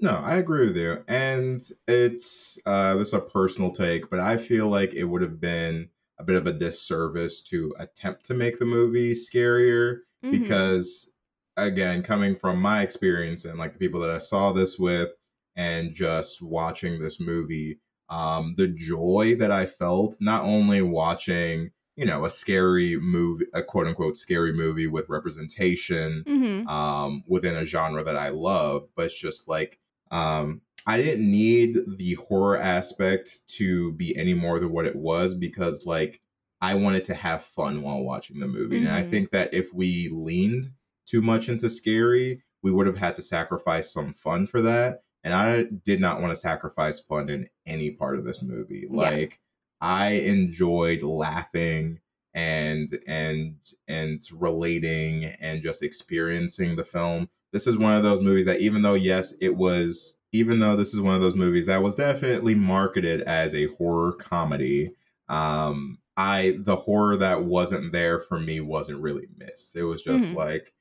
No, I agree with you. And it's uh this is a personal take, but I feel like it would have been a bit of a disservice to attempt to make the movie scarier Mhm. because again, coming from my experience and like the people that I saw this with and just watching this movie, um the joy that I felt not only watching, you know, a scary movie, a quote unquote scary movie with representation Mhm. um, within a genre that I love, but it's just like um, I didn't need the horror aspect to be any more than what it was because like I wanted to have fun while watching the movie, and I Mhm. think that if we leaned too much into scary, we would have had to sacrifice some fun for that, and I did not want to sacrifice fun in any part of this movie. Yeah. Like I enjoyed laughing and and and relating and just experiencing the film. This is one of those movies that even though yes, it was even though this is one of those movies that was definitely marketed as a horror comedy, um I the horror that wasn't there for me wasn't really missed. It was just Mhm. like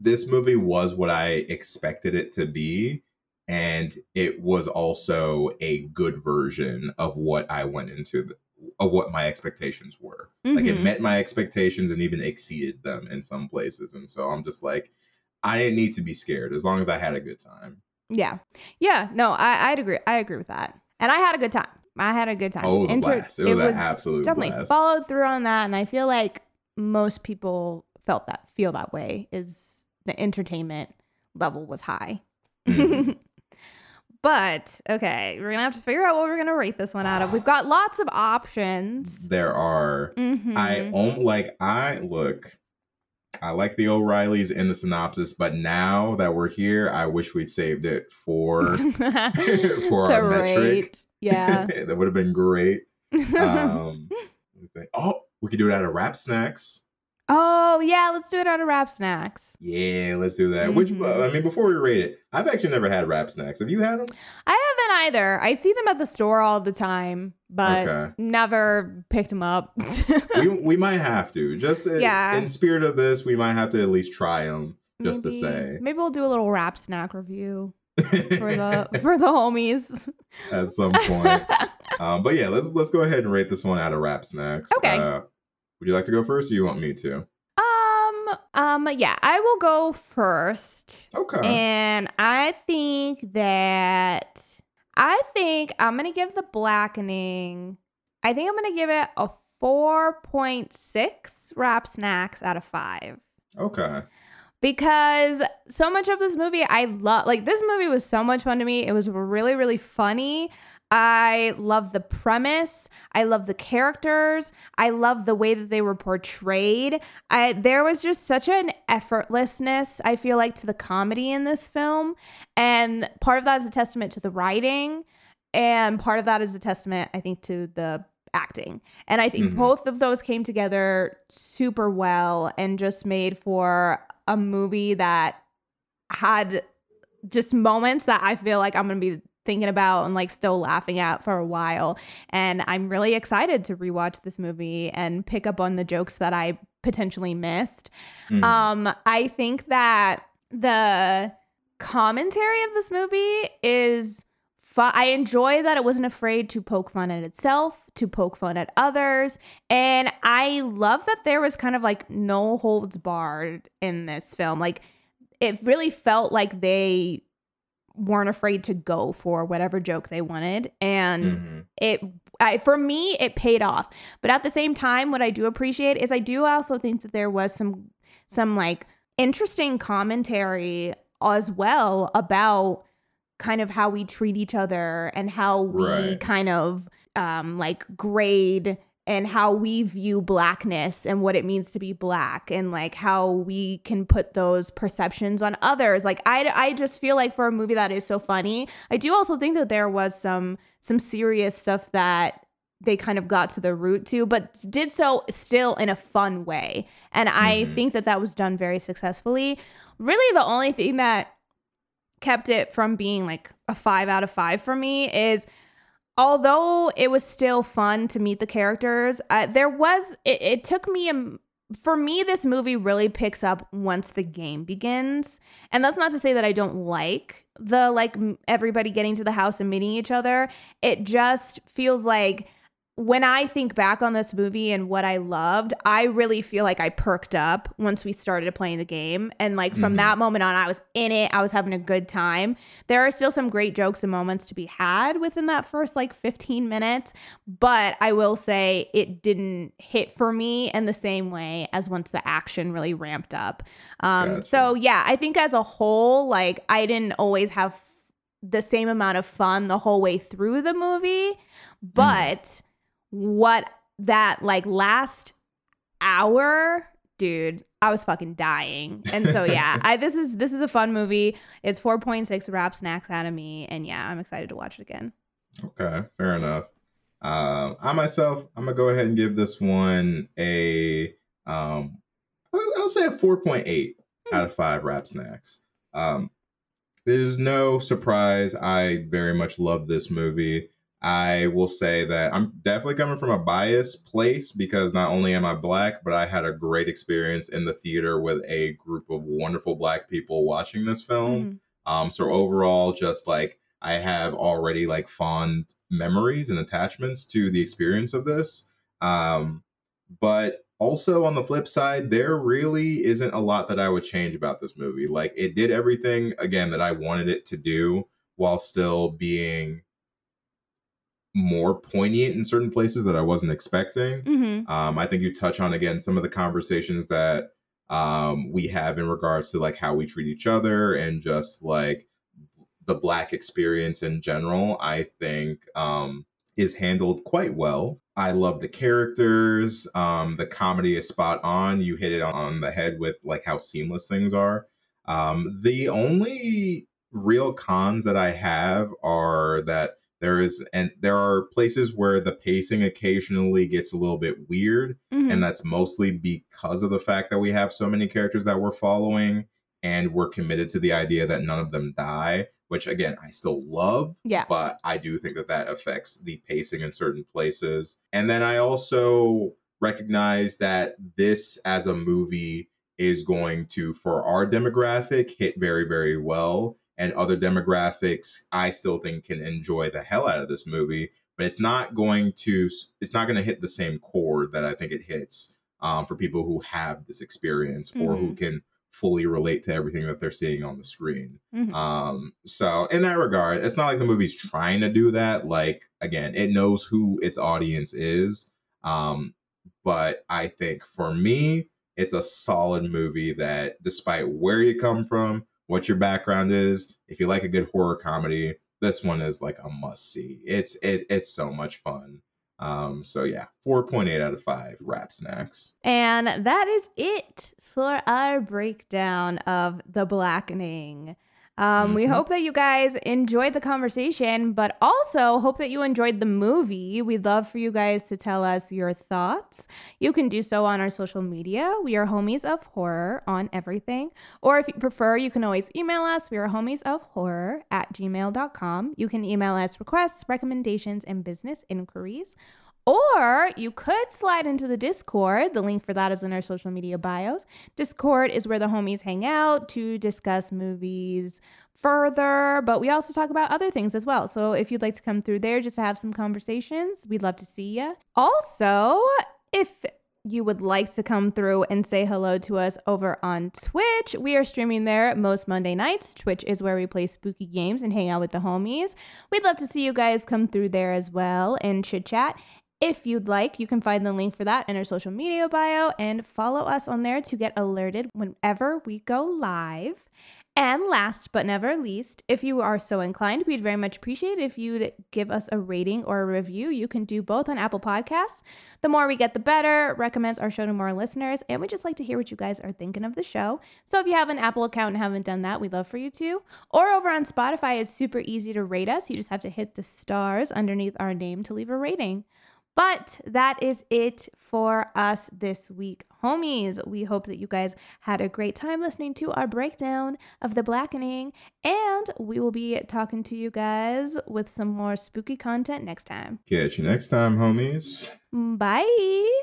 this movie was what I expected it to be and it was also a good version of what I went into the, of what my expectations were. Like it Mhm. met my expectations and even exceeded them in some places. And so I'm just like, I didn't need to be scared as long as I had a good time. Yeah. Yeah. No, I, I'd agree. I agree with that. And I had a good time. I had a good time. Oh, it was a blast. It was an absolute definitely blast. followed through on that. And I feel like most people felt that, feel that way is the entertainment level was high. Mhm. but okay, we're gonna have to figure out what we're gonna rate this one out of. We've got lots of options. There are. Mhm. I own like I look. I like the O'Reillys in the synopsis, but now that we're here, I wish we'd saved it for for our metric. Yeah. that would have been great. Um, let me think. oh, we could do it out of Rap Snacks. oh yeah, let's do it out of rap snacks. Yeah, let's do that. Which Mhm. I mean, before we rate it, I've actually never had Rap Snacks. Have you had them? I haven't either. I see them at the store all the time, but Okay. never picked them up. we we might have to. Just in, Yeah. in spirit of this, we might have to at least try them. Just to Maybe- say. Maybe we'll do a little rap snack review for the for the homies. at some point. um, but yeah, let's let's go ahead and rate this one out of Rap Snacks. Okay. Uh, would you like to go first, or you want me to? um um yeah, I will go first. Okay. And I think that I think I'm gonna give the blackening. I think I'm gonna give it a 4.6 rap snacks out of five. okay. because so much of this movie I love like this movie was so much fun to me. It was really really funny. I love the premise. I love the characters. I love the way that they were portrayed. I there was just such an effortlessness I feel like to the comedy in this film and part of that is a testament to the writing and part of that is a testament I think to the acting. And I think Mhm. both of those came together super well and just made for a movie that had just moments that I feel like I'm going to be thinking about and like still laughing at for a while. And I'm really excited to rewatch this movie and pick up on the jokes that I potentially missed. Mhm. Um, I think that the commentary of this movie is fun. I enjoy that it wasn't afraid to poke fun at itself, to poke fun at others. And I love that there was kind of like no holds barred in this film. Like it really felt like they weren't afraid to go for whatever joke they wanted. And Mhm. it I, for me it paid off but at the same time what i do appreciate is i do also think that there was some some like interesting commentary as well about kind of how we treat each other and how we Right. kind of um like grade and how we view blackness and what it means to be black and like how we can put those perceptions on others. Like i i just feel like for a movie that is so funny i do also think that there was some some serious stuff that they kind of got to the root to but did so still in a fun way. And i Mhm. think that that was done very successfully. Really the only thing that kept it from being like a five out of five for me is although it was still fun to meet the characters uh, there was it, it took me a for me this movie really picks up once the game begins. And that's not to say that i don't like the like everybody getting to the house and meeting each other. It just feels like when I think back on this movie and what I loved, I really feel like I perked up once we started playing the game. And like from Mhm. that moment on, I was in it. I was having a good time. There are still some great jokes and moments to be had within that first like 15 minutes. But I will say it didn't hit for me in the same way as once the action really ramped up. Um, Gotcha. So yeah, I think as a whole, like I didn't always have the same amount of fun the whole way through the movie but what that like last hour dude i was fucking dying and so yeah i this is this is a fun movie it's 4.6 rap snacks out of me and yeah i'm excited to watch it again Okay, fair enough. Um, I myself, I'm gonna go ahead and give this one a um, I'll, I'll say a 4.8 out of five rap snacks. Um, there's no surprise. I very much love this movie. I will say that I'm definitely coming from a biased place because not only am I black, but I had a great experience in the theater with a group of wonderful black people watching this film. Mhm. Um, so overall, just like I have already like fond memories and attachments to the experience of this. Um, but also on the flip side, there really isn't a lot that I would change about this movie. Like it did everything again that I wanted it to do while still being more poignant in certain places that I wasn't expecting. Mm-hmm. Um, I think you touch on again some of the conversations that um, we have in regards to like how we treat each other and just like the black experience in general. I think um, is handled quite well. I love the characters. Um, the comedy is spot on. You hit it on the head with like how seamless things are. Um, the only real cons that I have are that there is and there are places where the pacing occasionally gets a little bit weird Mm-hmm. and that's mostly because of the fact that we have so many characters that we're following and we're committed to the idea that none of them die which again i still love yeah. but i do think that that affects the pacing in certain places and then i also recognize that this as a movie is going to for our demographic hit very very well and other demographics i still think can enjoy the hell out of this movie but it's not going to it's not going to hit the same chord that I think it hits um, for people who have this experience or who can fully relate to everything that they're seeing on the screen. Mhm. Um, so in that regard, it's not like the movie's trying to do that. Like again, it knows who its audience is. Um, but I think for me, it's a solid movie that despite where you come from, what your background is, if you like a good horror comedy, this one is like a must see. It's it it's so much fun. Um, so yeah, 4.8 out of 5 rap snacks. And that is it for our breakdown of The Blackening. Um, We Mhm. hope that you guys enjoyed the conversation, but also hope that you enjoyed the movie. We'd love for you guys to tell us your thoughts. You can do so on our social media. We are Homies of Horror on everything. Or if you prefer, you can always email us. We are homies of horror at gmail.com. You can email us requests, recommendations, and business inquiries. Or you could slide into the Discord. The link for that is in our social media bios. Discord is where the homies hang out to discuss movies further, but we also talk about other things as well. So if you'd like to come through there just to have some conversations, we'd love to see you. Also, if you would like to come through and say hello to us over on Twitch, we are streaming there most Monday nights. Twitch is where we play spooky games and hang out with the homies. We'd love to see you guys come through there as well and chit chat. If you'd like, you can find the link for that in our social media bio and follow us on there to get alerted whenever we go live. And last but never least, if you are so inclined, we'd very much appreciate if you'd give us a rating or a review. You can do both on Apple Podcasts. The more we get, the better. Recommends our show to more listeners, and we just like to hear what you guys are thinking of the show. So if you have an Apple account and haven't done that, we'd love for you to. Or over on Spotify, it's super easy to rate us. You just have to hit the stars underneath our name to leave a rating. But that is it for us this week, homies. We hope that you guys had a great time listening to our breakdown of The Blackening, and we will be talking to you guys with some more spooky content next time. Catch you next time, homies. Bye.